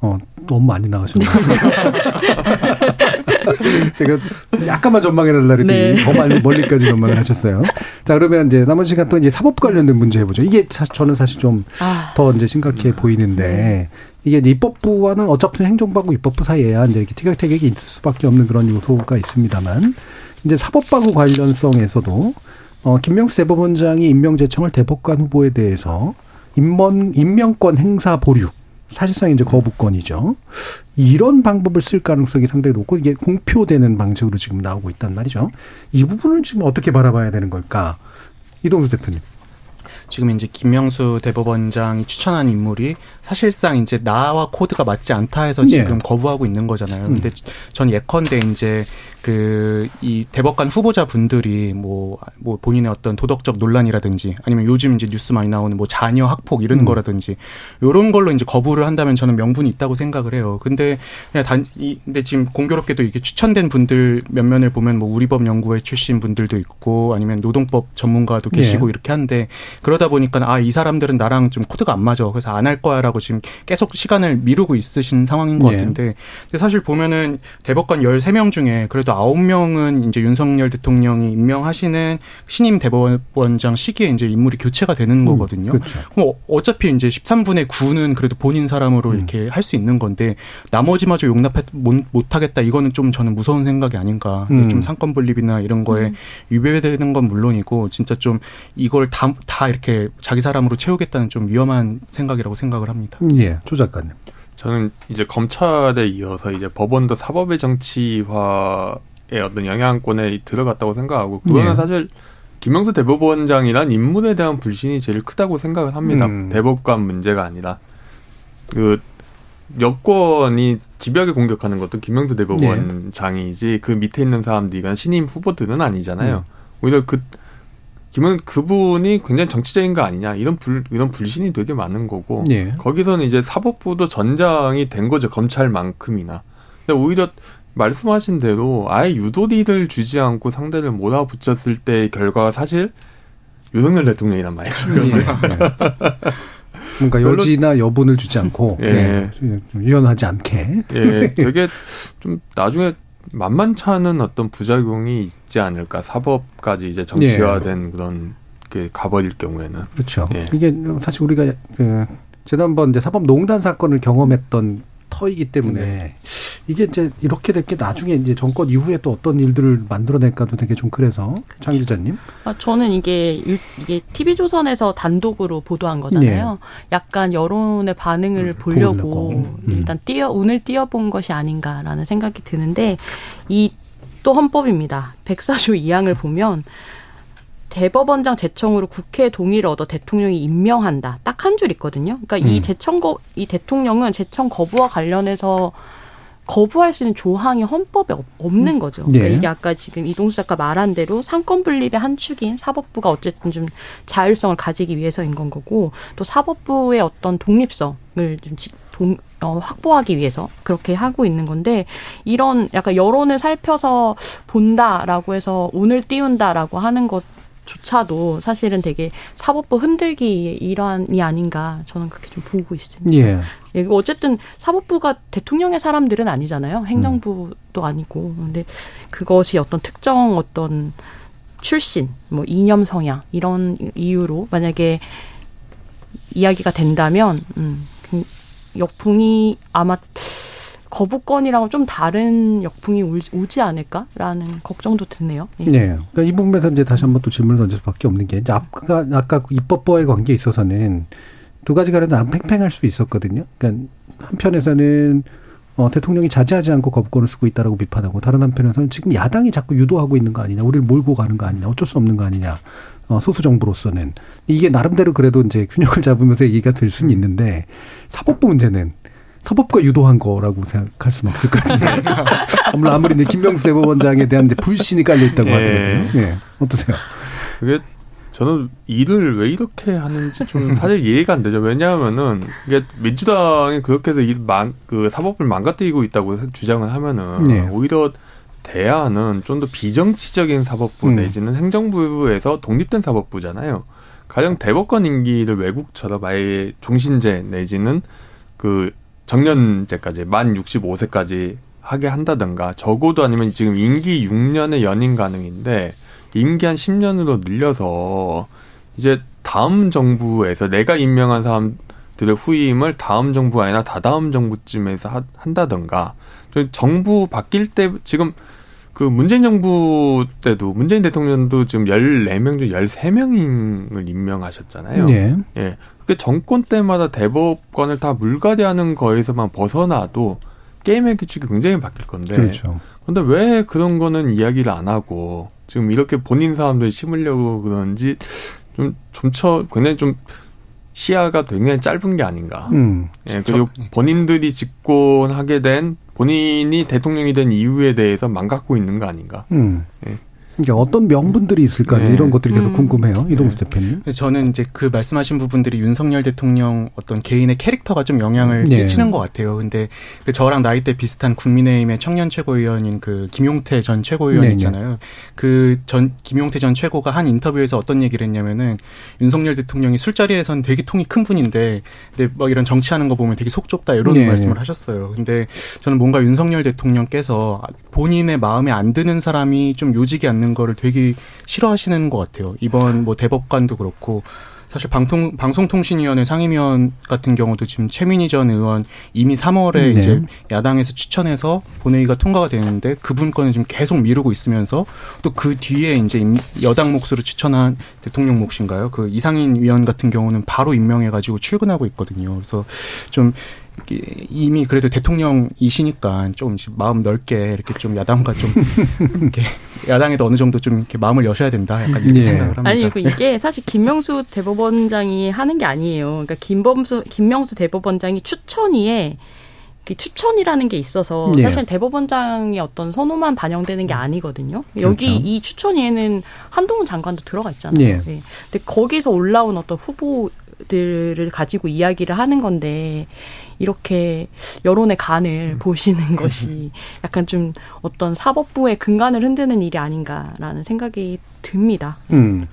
어, 너무 많이 나가셨네요. 제가 약간만 전망해달라 그랬더니 네. 더 멀리, 멀리까지 전망을 하셨어요. 자, 그러면 이제 남은 시간 또 이제 사법 관련된 문제 해보죠. 이게 사, 저는 사실 좀더 아. 이제 심각해 보이는데, 네. 이게 입법부와는 어차피 행정부하고 입법부 사이에야 이제 이렇게 티격태격이 있을 수밖에 없는 그런 요소가 있습니다만, 이제 사법부하고 관련성에서도, 어, 김명수 대법원장이 임명 제청을 대법관 후보에 대해서 임명, 임명권 행사 보류, 사실상 이제 거부권이죠. 이런 방법을 쓸 가능성이 상당히 높고 이게 공표되는 방식으로 지금 나오고 있단 말이죠. 이 부분을 지금 어떻게 바라봐야 되는 걸까? 이동수 대표님. 지금 이제 김명수 대법원장이 추천한 인물이 사실상 이제 나와 코드가 맞지 않다 해서 지금 네. 거부하고 있는 거잖아요. 음. 근데 전 예컨대 이제 그 이 대법관 후보자 분들이 뭐, 뭐 본인의 어떤 도덕적 논란이라든지 아니면 요즘 이제 뉴스 많이 나오는 뭐 자녀 학폭 이런 음. 거라든지 요런 걸로 이제 거부를 한다면 저는 명분이 있다고 생각을 해요. 근데 그냥 단, 이, 근데 지금 공교롭게도 이게 추천된 분들 몇 면을 보면 뭐 우리법 연구회 출신 분들도 있고 아니면 노동법 전문가도 계시고 네. 이렇게 한데 그러다 보니까 아, 이 사람들은 나랑 좀 코드가 안 맞아. 그래서 안 할 거야라고 지금 계속 시간을 미루고 있으신 상황인 것 네. 같은데 근데 사실 보면은 대법관 13명 중에 그래도 9명은 이제 윤석열 대통령이 임명하시는 신임 대법원장 시기에 이제 인물이 교체가 되는 음, 거거든요. 그렇죠. 그럼 어차피 이제 13분의 9는 그래도 본인 사람으로 음. 이렇게 할 수 있는 건데 나머지마저 용납 못 하겠다 이거는 좀 저는 무서운 생각이 아닌가. 음. 좀 상권 분립이나 이런 거에 음. 위배되는 건 물론이고 진짜 좀 이걸 다, 다 이렇게 자기 사람으로 채우겠다는 좀 위험한 생각이라고 생각을 합니다. 예, 조 작가님. 저는 이제 검찰에 이어서 이제 법원도 사법의 정치화 의 어떤 영향권에 들어갔다고 생각하고 그거는 네. 사실 김영수 대법원장이란 인물에 대한 불신이 제일 크다고 생각을 합니다. 음. 대법관 문제가 아니라 그 여권이 집요하게 공격하는 것도 김영수 대법원장이지 네. 그 밑에 있는 사람들이 신임 후보들은 아니잖아요. 음. 오히려 그 김은 그분이 굉장히 정치적인 거 아니냐 이런 불 이런 불신이 되게 많은 거고 네. 거기서는 이제 사법부도 전장이 된 거죠 검찰만큼이나 근데 오히려 말씀하신 대로 아예 유도리를 주지 않고 상대를 몰아붙였을 때의 결과가 사실 윤석열 대통령이란 말이죠. 예. 뭔가 여지나 여분을 주지 않고 예. 예. 유연하지 않게. 예, 되게 좀 나중에 만만치 않은 어떤 부작용이 있지 않을까 사법까지 이제 정치화된 예. 그런 게 가버릴 경우에는 그렇죠. 예. 이게 사실 우리가 그 지난번 이제 사법농단 사건을 경험했던 터이기 때문에 네. 이게 이제 이렇게 될게 나중에 이제 정권 이후에 또 어떤 일들을 만들어낼까도 되게 좀 그래서 장 기자님. 아 저는 이게 이게 TV 조선에서 단독으로 보도한 거잖아요. 네. 약간 여론의 반응을 음, 보려고 음. 일단 띄어 운을 띄어본 것이 아닌가라는 생각이 드는데 이 또 헌법입니다. 104조 2항을 보면 대법원장 제청으로 국회 동의를 얻어 대통령이 임명한다. 딱 한 줄 있거든요. 그러니까 음. 이 제청 거 이 대통령은 제청 거부와 관련해서 거부할 수 있는 조항이 헌법에 없는 음. 거죠. 그러니까 네. 이게 아까 지금 이동수 작가 말한 대로 상권 분립의 한 축인 사법부가 어쨌든 좀 자율성을 가지기 위해서인 건 거고 또 사법부의 어떤 독립성을 좀 동, 어, 확보하기 위해서 그렇게 하고 있는 건데 이런 약간 여론을 살펴서 본다라고 해서 운을 띄운다라고 하는 것 조차도 사실은 되게 사법부 흔들기의 일환이 아닌가 저는 그렇게 좀 보고 있습니다. 예. 예 어쨌든 사법부가 대통령의 사람들은 아니잖아요. 행정부도 아니고. 근데 그것이 어떤 특정 어떤 출신, 뭐 이념 성향 이런 이유로 만약에 이야기가 된다면 음, 그 역풍이 아마 거부권이랑은 좀 다른 역풍이 오지 않을까라는 걱정도 드네요. 예. 네. 그러니까 이 부분에서 이제 다시 한번 또 질문을 던질 수밖에 없는 게 이제 아까 아까 그 입법부와의 관계에 있어서는 두 가지가 나름 팽팽할 수 있었거든요. 그러니까 한편에서는 어, 대통령이 자제하지 않고 거부권을 쓰고 있다라고 비판하고 다른 한편에서는 지금 야당이 자꾸 유도하고 있는 거 아니냐, 우리를 몰고 가는 거 아니냐, 어쩔 수 없는 거 아니냐. 어, 소수 정부로서는 이게 나름대로 그래도 이제 균형을 잡으면서 얘기가 될 수는 있는데 사법부 문제는 사법부가 유도한 거라고 생각할 수는 없을 것 같은데. 물론 아무리 이제 김명수 대법원장에 대한 이제 불신이 깔려 있다고 예. 하더라도요. 예. 어떠세요? 그게 저는 일을 왜 이렇게 하는지 좀 사실 이해가 안 되죠. 왜냐하면은 이게 민주당이 그렇게 해서 일만 그 사법을 망가뜨리고 있다고 주장을 하면은 예. 오히려 대안은 좀 더 비정치적인 사법부 음. 내지는 행정부에서 독립된 사법부잖아요. 가령 대법관 임기를 외국처럼 아예 종신제 내지는 그 정년제까지 만 65세까지 하게 한다든가 적어도 아니면 지금 임기 6년의 연임 가능인데 임기 한 10년으로 늘려서 이제 다음 정부에서 내가 임명한 사람들의 후임을 다음 정부 아니라 다다음 정부쯤에서 하, 한다든가 정부 바뀔 때 지금 그 문재인 정부 때도 문재인 대통령도 지금 14명 중 13명을 임명하셨잖아요. 예. 예. 그 정권 때마다 대법관을 다 물갈이하는 거에서만 벗어나도 게임의 규칙이 굉장히 바뀔 건데. 그렇죠. 근데 왜 그런 거는 이야기를 안 하고 지금 이렇게 본인 사람들 심으려고 그런지 좀 좀처 굉장히 좀 시야가 굉장히 짧은 게 아닌가. 음, 예, 그리고 본인들이 집권하게 된 본인이 대통령이 된 이유에 대해서 망갖고 있는 거 아닌가. 음. 예. 그러니까 어떤 명분들이 있을까 네. 이런 것들이 계속 음. 궁금해요. 이동수 네. 대표님. 저는 이제 그 말씀하신 부분들이 윤석열 대통령 어떤 개인의 캐릭터가 좀 영향을 네. 끼치는 것 같아요. 근데 그 저랑 나이대 비슷한 국민의힘의 청년 최고위원인 그 김용태 전 최고위원 네, 네. 있잖아요. 그 전 김용태 전 최고가 한 인터뷰에서 어떤 얘기를 했냐면은 윤석열 대통령이 술자리에선 되게 통이 큰 분인데 근데 막 이런 정치하는 거 보면 되게 속 좁다 이런 네. 말씀을 하셨어요. 근데 저는 뭔가 윤석열 대통령께서 본인의 마음에 안 드는 사람이 좀 요직이 않는 있는 거를 되게 싫어하시는 것 같아요. 이번 뭐 대법관도 그렇고 사실 방통 방송통신위원회 상임위원 같은 경우도 지금 최민희 전 의원 이미 3월에 네. 이제 야당에서 추천해서 본회의가 통과가 되는데 그분 건을 지금 계속 미루고 있으면서 또 그 뒤에 이제 여당 몫으로 추천한 대통령 몫인가요? 그 이상인 위원 같은 경우는 바로 임명해가지고 출근하고 있거든요. 그래서 좀 이미 그래도 대통령이시니까 좀 마음 넓게 이렇게 좀 야당과 좀 이렇게 야당에도 어느 정도 좀 이렇게 마음을 여셔야 된다. 약간 이렇게 예. 생각을 합니다. 아니 그 이게 사실 김명수 대법원장이 하는 게 아니에요. 그러니까 김범수 김명수 대법원장이 추천위에 추천이라는 게 있어서 예. 사실 대법원장의 어떤 선호만 반영되는 게 아니거든요. 여기 그렇죠. 이 추천위에는 한동훈 장관도 들어가 있잖아요. 예. 네. 근데 거기서 올라온 어떤 후보 들을 가지고 이야기를 하는 건데 이렇게 여론의 간을 음. 보시는 것이 약간 좀 어떤 사법부의 근간을 흔드는 일이 아닌가라는 생각이 듭니다. 음.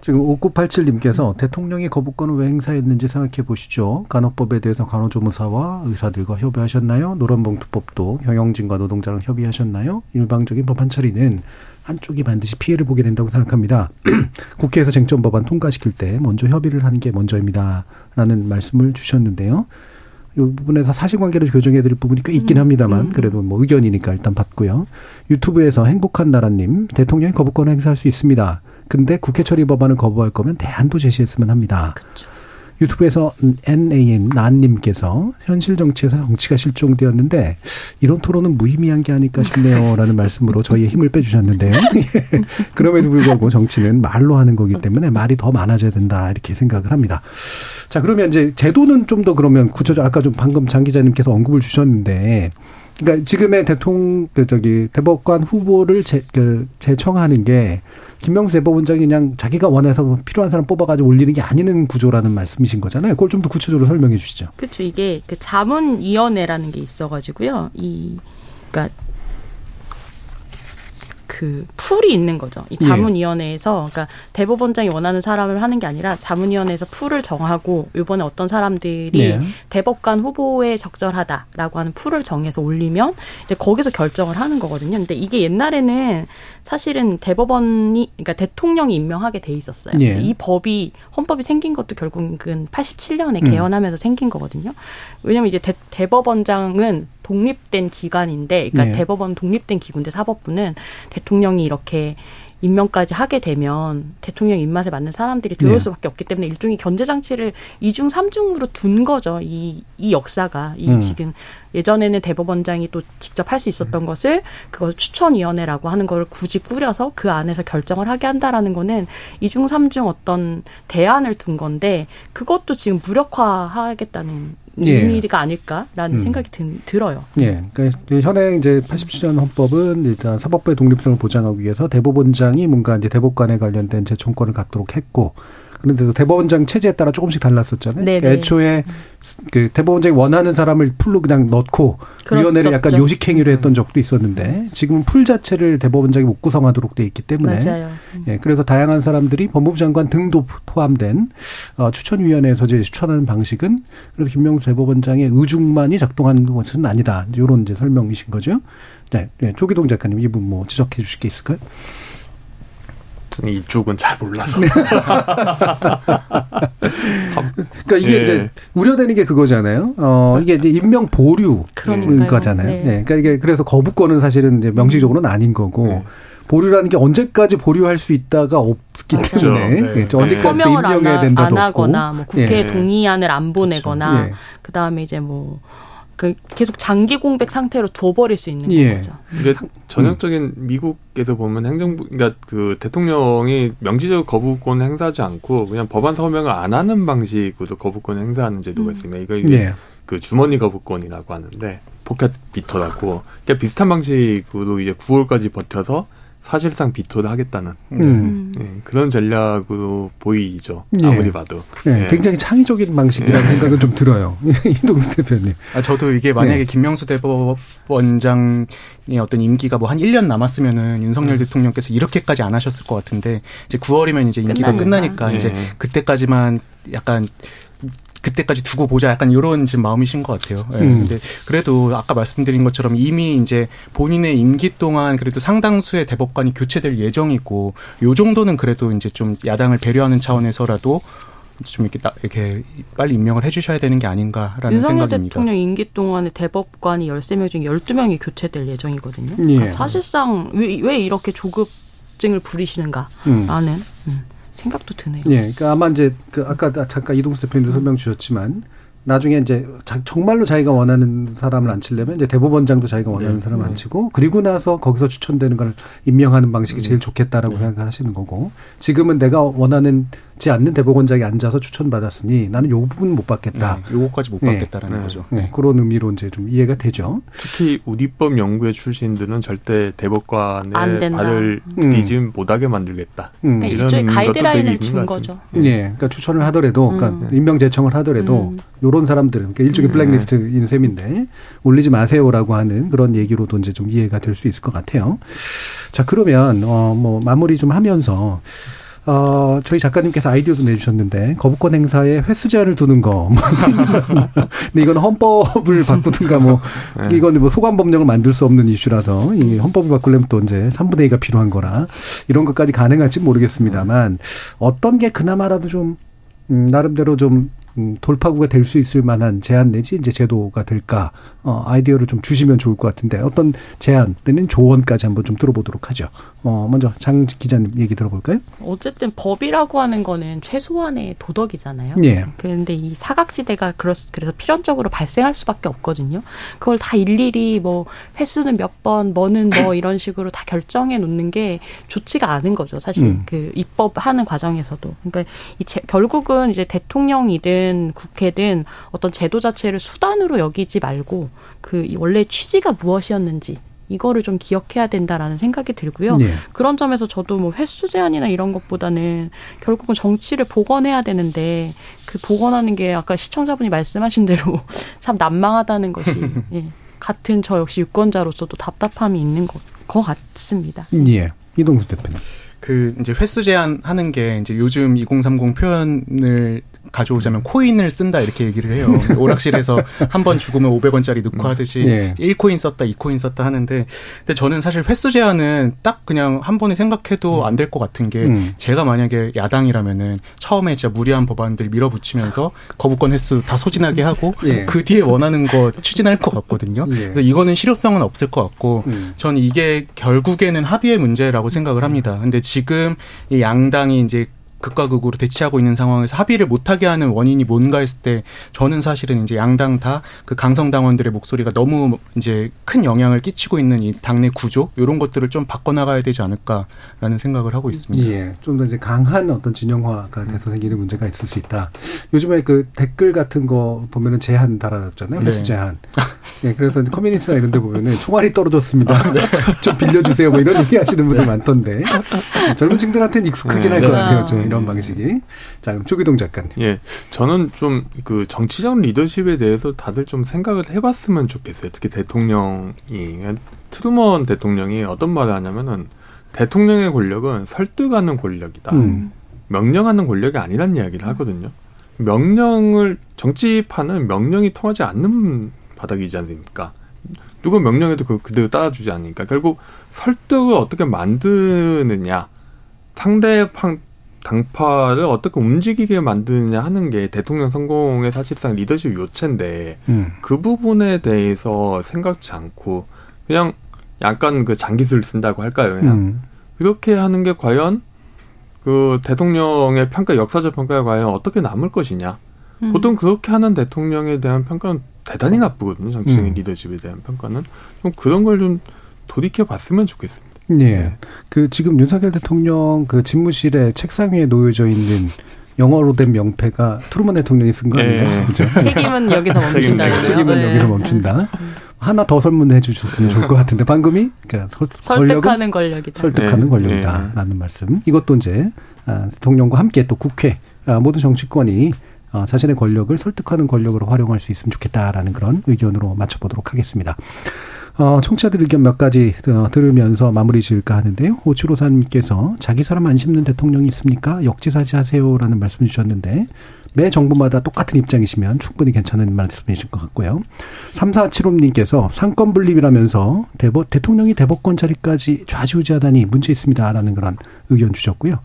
지금 5987님께서 대통령이 거부권을 왜 행사했는지 생각해 보시죠. 간호법에 대해서 간호조무사와 의사들과 협의하셨나요? 노란봉투법도 경영진과 노동자랑 협의하셨나요? 일방적인 법안 처리는 한쪽이 반드시 피해를 보게 된다고 생각합니다. 국회에서 쟁점 법안 통과시킬 때 먼저 협의를 하는 게 먼저입니다. 라는 말씀을 주셨는데요. 이 부분에서 사실관계를 교정해 드릴 부분이 꽤 있긴 음. 합니다만 음. 그래도 뭐 의견이니까 일단 받고요. 유튜브에서 행복한 나라님 대통령이 거부권 행사할 수 있습니다. 근데 국회 처리 법안을 거부할 거면 대안도 제시했으면 합니다. 그렇죠. 유튜브에서 NAN 난님께서 현실 정치에서 정치가 실종되었는데 이런 토론은 무의미한 게 아닐까 싶네요 라는 말씀으로 저희의 힘을 빼주셨는데요. 그럼에도 불구하고 정치는 말로 하는 거기 때문에 말이 더 많아져야 된다 이렇게 생각을 합니다. 자 그러면 이제 제도는 좀 더 그러면 구체적 아까 좀 방금 장 기자님께서 언급을 주셨는데 그러니까 지금의 대통령 그 저기 대법관 후보를 제, 그 제청하는 게 김명수 대법원장이 그냥 자기가 원해서 필요한 사람 뽑아가지고 올리는 게 아니는 구조라는 말씀이신 거잖아요. 그걸 좀 더 구체적으로 설명해 주시죠. 그렇죠. 이게 그 자문위원회라는 게 있어가지고요. 이 그러니까 그 풀이 있는 거죠. 이 예. 자문위원회에서 그러니까 대법원장이 원하는 사람을 하는 게 아니라 자문위원회에서 풀을 정하고 이번에 어떤 사람들이 예. 대법관 후보에 적절하다라고 하는 풀을 정해서 올리면 이제 거기서 결정을 하는 거거든요. 근데 이게 옛날에는 사실은 대법원이 그러니까 대통령이 임명하게 돼 있었어요. 예. 이 법이 헌법이 생긴 것도 결국은 87년에 음. 개헌하면서 음. 생긴 거거든요. 왜냐하면 이제 대, 대법원장은 독립된 기관인데, 그러니까 네. 대법원 독립된 기구인데 사법부는 대통령이 이렇게 임명까지 하게 되면 대통령 입맛에 맞는 사람들이 들어올 네. 수밖에 없기 때문에 일종의 견제 장치를 이중 삼중으로 둔 거죠. 이, 이 역사가. 이 음. 지금 예전에는 대법원장이 또 직접 할 수 있었던 음. 것을 그것을 추천위원회라고 하는 걸 굳이 꾸려서 그 안에서 결정을 하게 한다라는 거는 이중 삼중 어떤 대안을 둔 건데 그것도 지금 무력화하겠다는 예. 의미가 아닐까라는 음. 생각이 든, 들어요. 예. 그러니까 현행 이제 87년 헌법은 일단 사법부의 독립성을 보장하기 위해서 대법원장이 뭔가 이제 대법관에 관련된 재청권을 갖도록 했고 그런데도 대법원장 체제에 따라 조금씩 달랐었잖아요. 그러니까 애초에 그 대법원장이 원하는 사람을 풀로 그냥 넣고 위원회를 약간 요식 행위로 했던 적도 있었는데 지금은 풀 자체를 대법원장이 못 구성하도록 돼 있기 때문에 맞아요. 예, 그래서 다양한 사람들이 법무부 장관 등도 포함된 어, 추천위원회에서 이제 추천하는 방식은 그래서 김명수 대법원장의 의중만이 작동하는 것은 아니다. 이런 이제 설명이신 거죠. 네, 네 조기동 작가님 이분 뭐 지적해 주실 게 있을까요? 저는 이쪽은 잘 몰라서. 그러니까 이게 예. 이제 우려되는 게 그거잖아요. 어, 이게 이제 임명 보류 거잖아요. 네. 네. 그러니까 이게 그래서 거부권은 사실은 이제 명시적으로는 아닌 거고 네. 보류라는 게 언제까지 보류할 수 있다가 없기 맞아요. 때문에 네. 네. 언제까지 임명해야 된다도 안 하거나 뭐 국회 예. 동의안을 안 보내거나 그렇죠. 예. 그다음에 이제 뭐 그 계속 장기 공백 상태로 둬버릴 수 있는 예. 거죠. 이게 전형적인 미국에서 보면 행정부, 그러니까 그 대통령이 명시적 거부권 행사하지 않고 그냥 법안 서명을 안 하는 방식으로 거부권 행사하는 제도가 음. 있습니다. 이거 이게 예. 그 주머니 거부권이라고 하는데 pocket veto라고 그러니까 비슷한 방식으로 이제 9월까지 버텨서 사실상 비토를 하겠다는 음. 네, 그런 전략으로 보이죠. 예. 아무리 봐도. 네, 굉장히 창의적인 방식이라는 예. 생각은 좀 들어요. 이동수 대표님. 아, 저도 이게 만약에 김명수 대법원장의 어떤 임기가 뭐 한 1년 남았으면은 윤석열 음. 대통령께서 이렇게까지 안 하셨을 것 같은데 이제 9월이면 이제 임기가 끝나니까, 끝나니까 이제 그때까지만 약간 그때까지 두고 보자 약간 이런 지금 마음이신 것 같아요. 예. 음. 근데 그래도 아까 말씀드린 것처럼 이미 이제 본인의 임기 동안 그래도 상당수의 대법관이 교체될 예정이고 요 정도는 그래도 이제 좀 야당을 배려하는 차원에서라도 좀 이렇게 이렇게 빨리 임명을 해주셔야 되는 게 아닌가라는 윤석열 생각입니다. 대통령 임기 동안에 대법관이 13명 중에 12명이 교체될 예정이거든요. 예. 그러니까 사실상 왜, 왜 이렇게 조급증을 부리시는가라는 음. 음. 생각도 드네요. 예, 그러니까 아마 이제 그 아까 잠깐 이동수 대표님도 설명 주셨지만 나중에 이제 정말로 자기가 원하는 사람을 안 치려면 이제 대법원장도 자기가 원하는 네. 사람을 안 네. 치고 그리고 나서 거기서 추천되는 걸 임명하는 방식이 제일 네. 좋겠다라고 네. 생각을 하시는 거고 지금은 내가 원하는 붙지 않는 대법원장이 앉아서 추천받았으니 나는 요 부분 못 받겠다. 네, 요거까지 못 네. 받겠다라는 네. 거죠. 네. 그런 의미로 이제 좀 이해가 되죠. 특히 우리법 연구회 출신들은 절대 대법관의 발을 디지 음. 못하게 만들겠다. 음. 그러니까 이런 가이드라인을 준 거죠. 예, 그러니까 추천을 하더라도, 그러니까 음. 임명 제청을 하더라도 음. 요런 사람들은 그러니까 일종의 음. 블랙리스트인 셈인데 올리지 마세요라고 하는 그런 얘기로도 이제 좀 이해가 될 수 있을 것 같아요. 자 그러면 어뭐 마무리 좀 하면서 어, 저희 작가님께서 아이디어도 내주셨는데, 거부권 행사에 횟수 제한을 두는 거. 뭐 근데 이건 헌법을 바꾸든가 뭐, 네. 이건 뭐 소관 법령을 만들 수 없는 이슈라서, 이 헌법을 바꾸려면 또 이제 3분의 2가 필요한 거라, 이런 것까지 가능할지 모르겠습니다만, 어떤 게 그나마라도 좀, 음, 나름대로 좀 음, 돌파구가 될 수 있을 만한 제안 내지 이제 제도가 될까 어, 아이디어를 좀 주시면 좋을 것 같은데 어떤 제안 또는 조언까지 한번 좀 들어보도록 하죠. 어, 먼저 장 기자님 얘기 들어볼까요? 어쨌든 법이라고 하는 거는 최소한의 도덕이잖아요. 예. 그런데 이 사각지대가 그래서 필연적으로 발생할 수밖에 없거든요. 그걸 다 일일이 뭐 횟수는 몇 번, 뭐는 뭐 이런 식으로 다 결정해 놓는 게 좋지가 않은 거죠. 사실 음. 그 입법하는 과정에서도. 그러니까 이 제, 결국은 이제 대통령이든 국회든 어떤 제도 자체를 수단으로 여기지 말고 그 원래 취지가 무엇이었는지 이거를 좀 기억해야 된다라는 생각이 들고요. 네. 그런 점에서 저도 뭐 횟수 제한이나 이런 것보다는 결국은 정치를 복원해야 되는데 그 복원하는 게 아까 시청자분이 말씀하신 대로 참 난망하다는 것이 예. 같은 저 역시 유권자로서도 답답함이 있는 것, 것 같습니다. 예. 이동수 대표님. 그 이제 횟수 제한하는 게 이제 요즘 2030 표현을 가져오자면 코인을 쓴다 이렇게 얘기를 해요. 오락실에서 한 번 죽으면 500원짜리 넣고 하듯이 네. 1코인 썼다, 2코인 썼다 하는데 근데 저는 사실 횟수 제한은 딱 그냥 한 번에 생각해도 음. 안될 것 같은 게 음. 제가 만약에 야당이라면은 처음에 진짜 무리한 법안들 밀어붙이면서 거부권 횟수 다 소진하게 하고 예. 그 뒤에 원하는 거 추진할 것 같거든요. 예. 그래서 이거는 실효성은 없을 것 같고 음. 저는 이게 결국에는 합의의 문제라고 생각을 합니다. 근데 지금 이 양당이 이제 극과 극으로 대치하고 있는 상황에서 합의를 못하게 하는 원인이 뭔가 했을 때 저는 사실은 이제 양당 다 그 강성 당원들의 목소리가 너무 이제 큰 영향을 끼치고 있는 이 당내 구조 이런 것들을 좀 바꿔나가야 되지 않을까라는 생각을 하고 있습니다. 예, 좀 더 이제 강한 어떤 진영화가 돼서 생기는 문제가 있을 수 있다. 요즘에 그 댓글 같은 거 보면은 제한 달아놨잖아요. 네. 횟수 제한. 예, 그래서 커뮤니티나 이런 데 보면은 총알이 떨어졌습니다. 네. 좀 빌려주세요. 뭐 이런 얘기 하시는 분들 네. 많던데. 젊은 층들한테는 익숙하긴 네. 할것 같아요. 좀. 이런 방식이. 자, 그럼 조기동 작가님. 예. 저는 좀 그 정치적 리더십에 대해서 다들 좀 생각을 해봤으면 좋겠어요. 특히 대통령이. 트루먼 대통령이 어떤 말을 하냐면은 대통령의 권력은 설득하는 권력이다. 음. 명령하는 권력이 아니란 이야기를 하거든요. 명령을, 정치판은 명령이 통하지 않는 바닥이지 않습니까? 누가 명령해도 그 그대로 따라주지 않으니까 결국 설득을 어떻게 만드느냐 상대방 당파를 어떻게 움직이게 만드느냐 하는 게 대통령 성공의 사실상 리더십 요체인데 음. 그 부분에 대해서 생각지 않고 그냥 약간 그 장기술을 쓴다고 할까요? 그냥 음. 그렇게 하는 게 과연 그 대통령의 평가 역사적 평가에 과연 어떻게 남을 것이냐? 음. 보통 그렇게 하는 대통령에 대한 평가는 대단히 나쁘거든요. 정치적인 음. 리더십에 대한 평가는 좀 그런 걸 좀 돌이켜 봤으면 좋겠습니다. 예. 네. 그 지금 윤석열 대통령 그 집무실에 책상 위에 놓여져 있는 영어로 된 명패가 트루먼 대통령이 쓴 거 아니에요? 네. 그죠? 책임은 여기서 멈춘다. 책임은 네. 여기서 멈춘다. 하나 더 설문해 주셨으면 좋을 것 같은데 방금이 그러니까 설득하는 권력이다. 설득하는 네. 권력이다라는 네. 말씀. 이것도 이제 아, 대통령과 함께 또 국회 아, 모든 정치권이 어, 자신의 권력을 설득하는 권력으로 활용할 수 있으면 좋겠다라는 그런 의견으로 맞춰보도록 하겠습니다. 어, 청취자들 의견 몇 가지 어, 들으면서 마무리 지을까 하는데요. 오추로사님께서 자기 사람 안 씹는 대통령이 있습니까? 역지사지 하세요라는 말씀 주셨는데 매 정부마다 똑같은 입장이시면 충분히 괜찮은 말씀이실 것 같고요. 3475님께서 상권 분립이라면서 대법, 대통령이 대법권 자리까지 좌지우지하다니 문제 있습니다라는 그런 의견 주셨고요.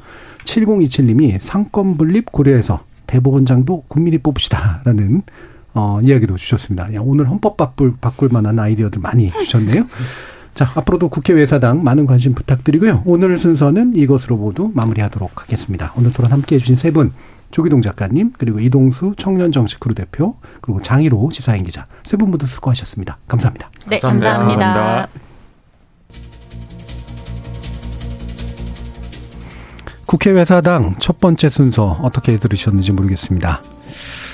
7027님이 삼권 분립 고려해서 대법원장도 국민이 뽑읍시다라는 어, 이야기도 주셨습니다. 야, 오늘 헌법 바꿀, 바꿀 만한 아이디어들 많이 주셨네요. 자, 앞으로도 국회 외사당 많은 관심 부탁드리고요. 오늘 순서는 이것으로 모두 마무리하도록 하겠습니다. 오늘 토론 함께 해주신 세 분, 조귀동 작가님, 그리고 이동수 청년정치크루 대표, 그리고 장희로 시사인 기자, 세 분 모두 수고하셨습니다. 감사합니다. 네, 감사합니다. 감사합니다. 감사합니다. 국회 외사당 첫 번째 순서 어떻게 들으셨는지 모르겠습니다.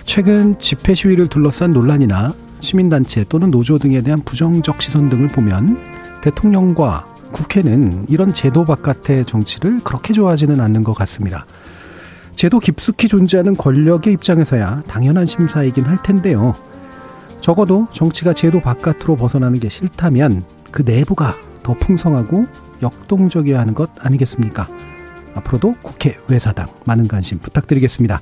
최근 집회 시위를 둘러싼 논란이나 시민단체 또는 노조 등에 대한 부정적 시선 등을 보면 대통령과 국회는 이런 제도 바깥의 정치를 그렇게 좋아하지는 않는 것 같습니다. 제도 깊숙이 존재하는 권력의 입장에서야 당연한 심사이긴 할 텐데요. 적어도 정치가 제도 바깥으로 벗어나는 게 싫다면 그 내부가 더 풍성하고 역동적이어야 하는 것 아니겠습니까? 앞으로도 국회 외사당 많은 관심 부탁드리겠습니다.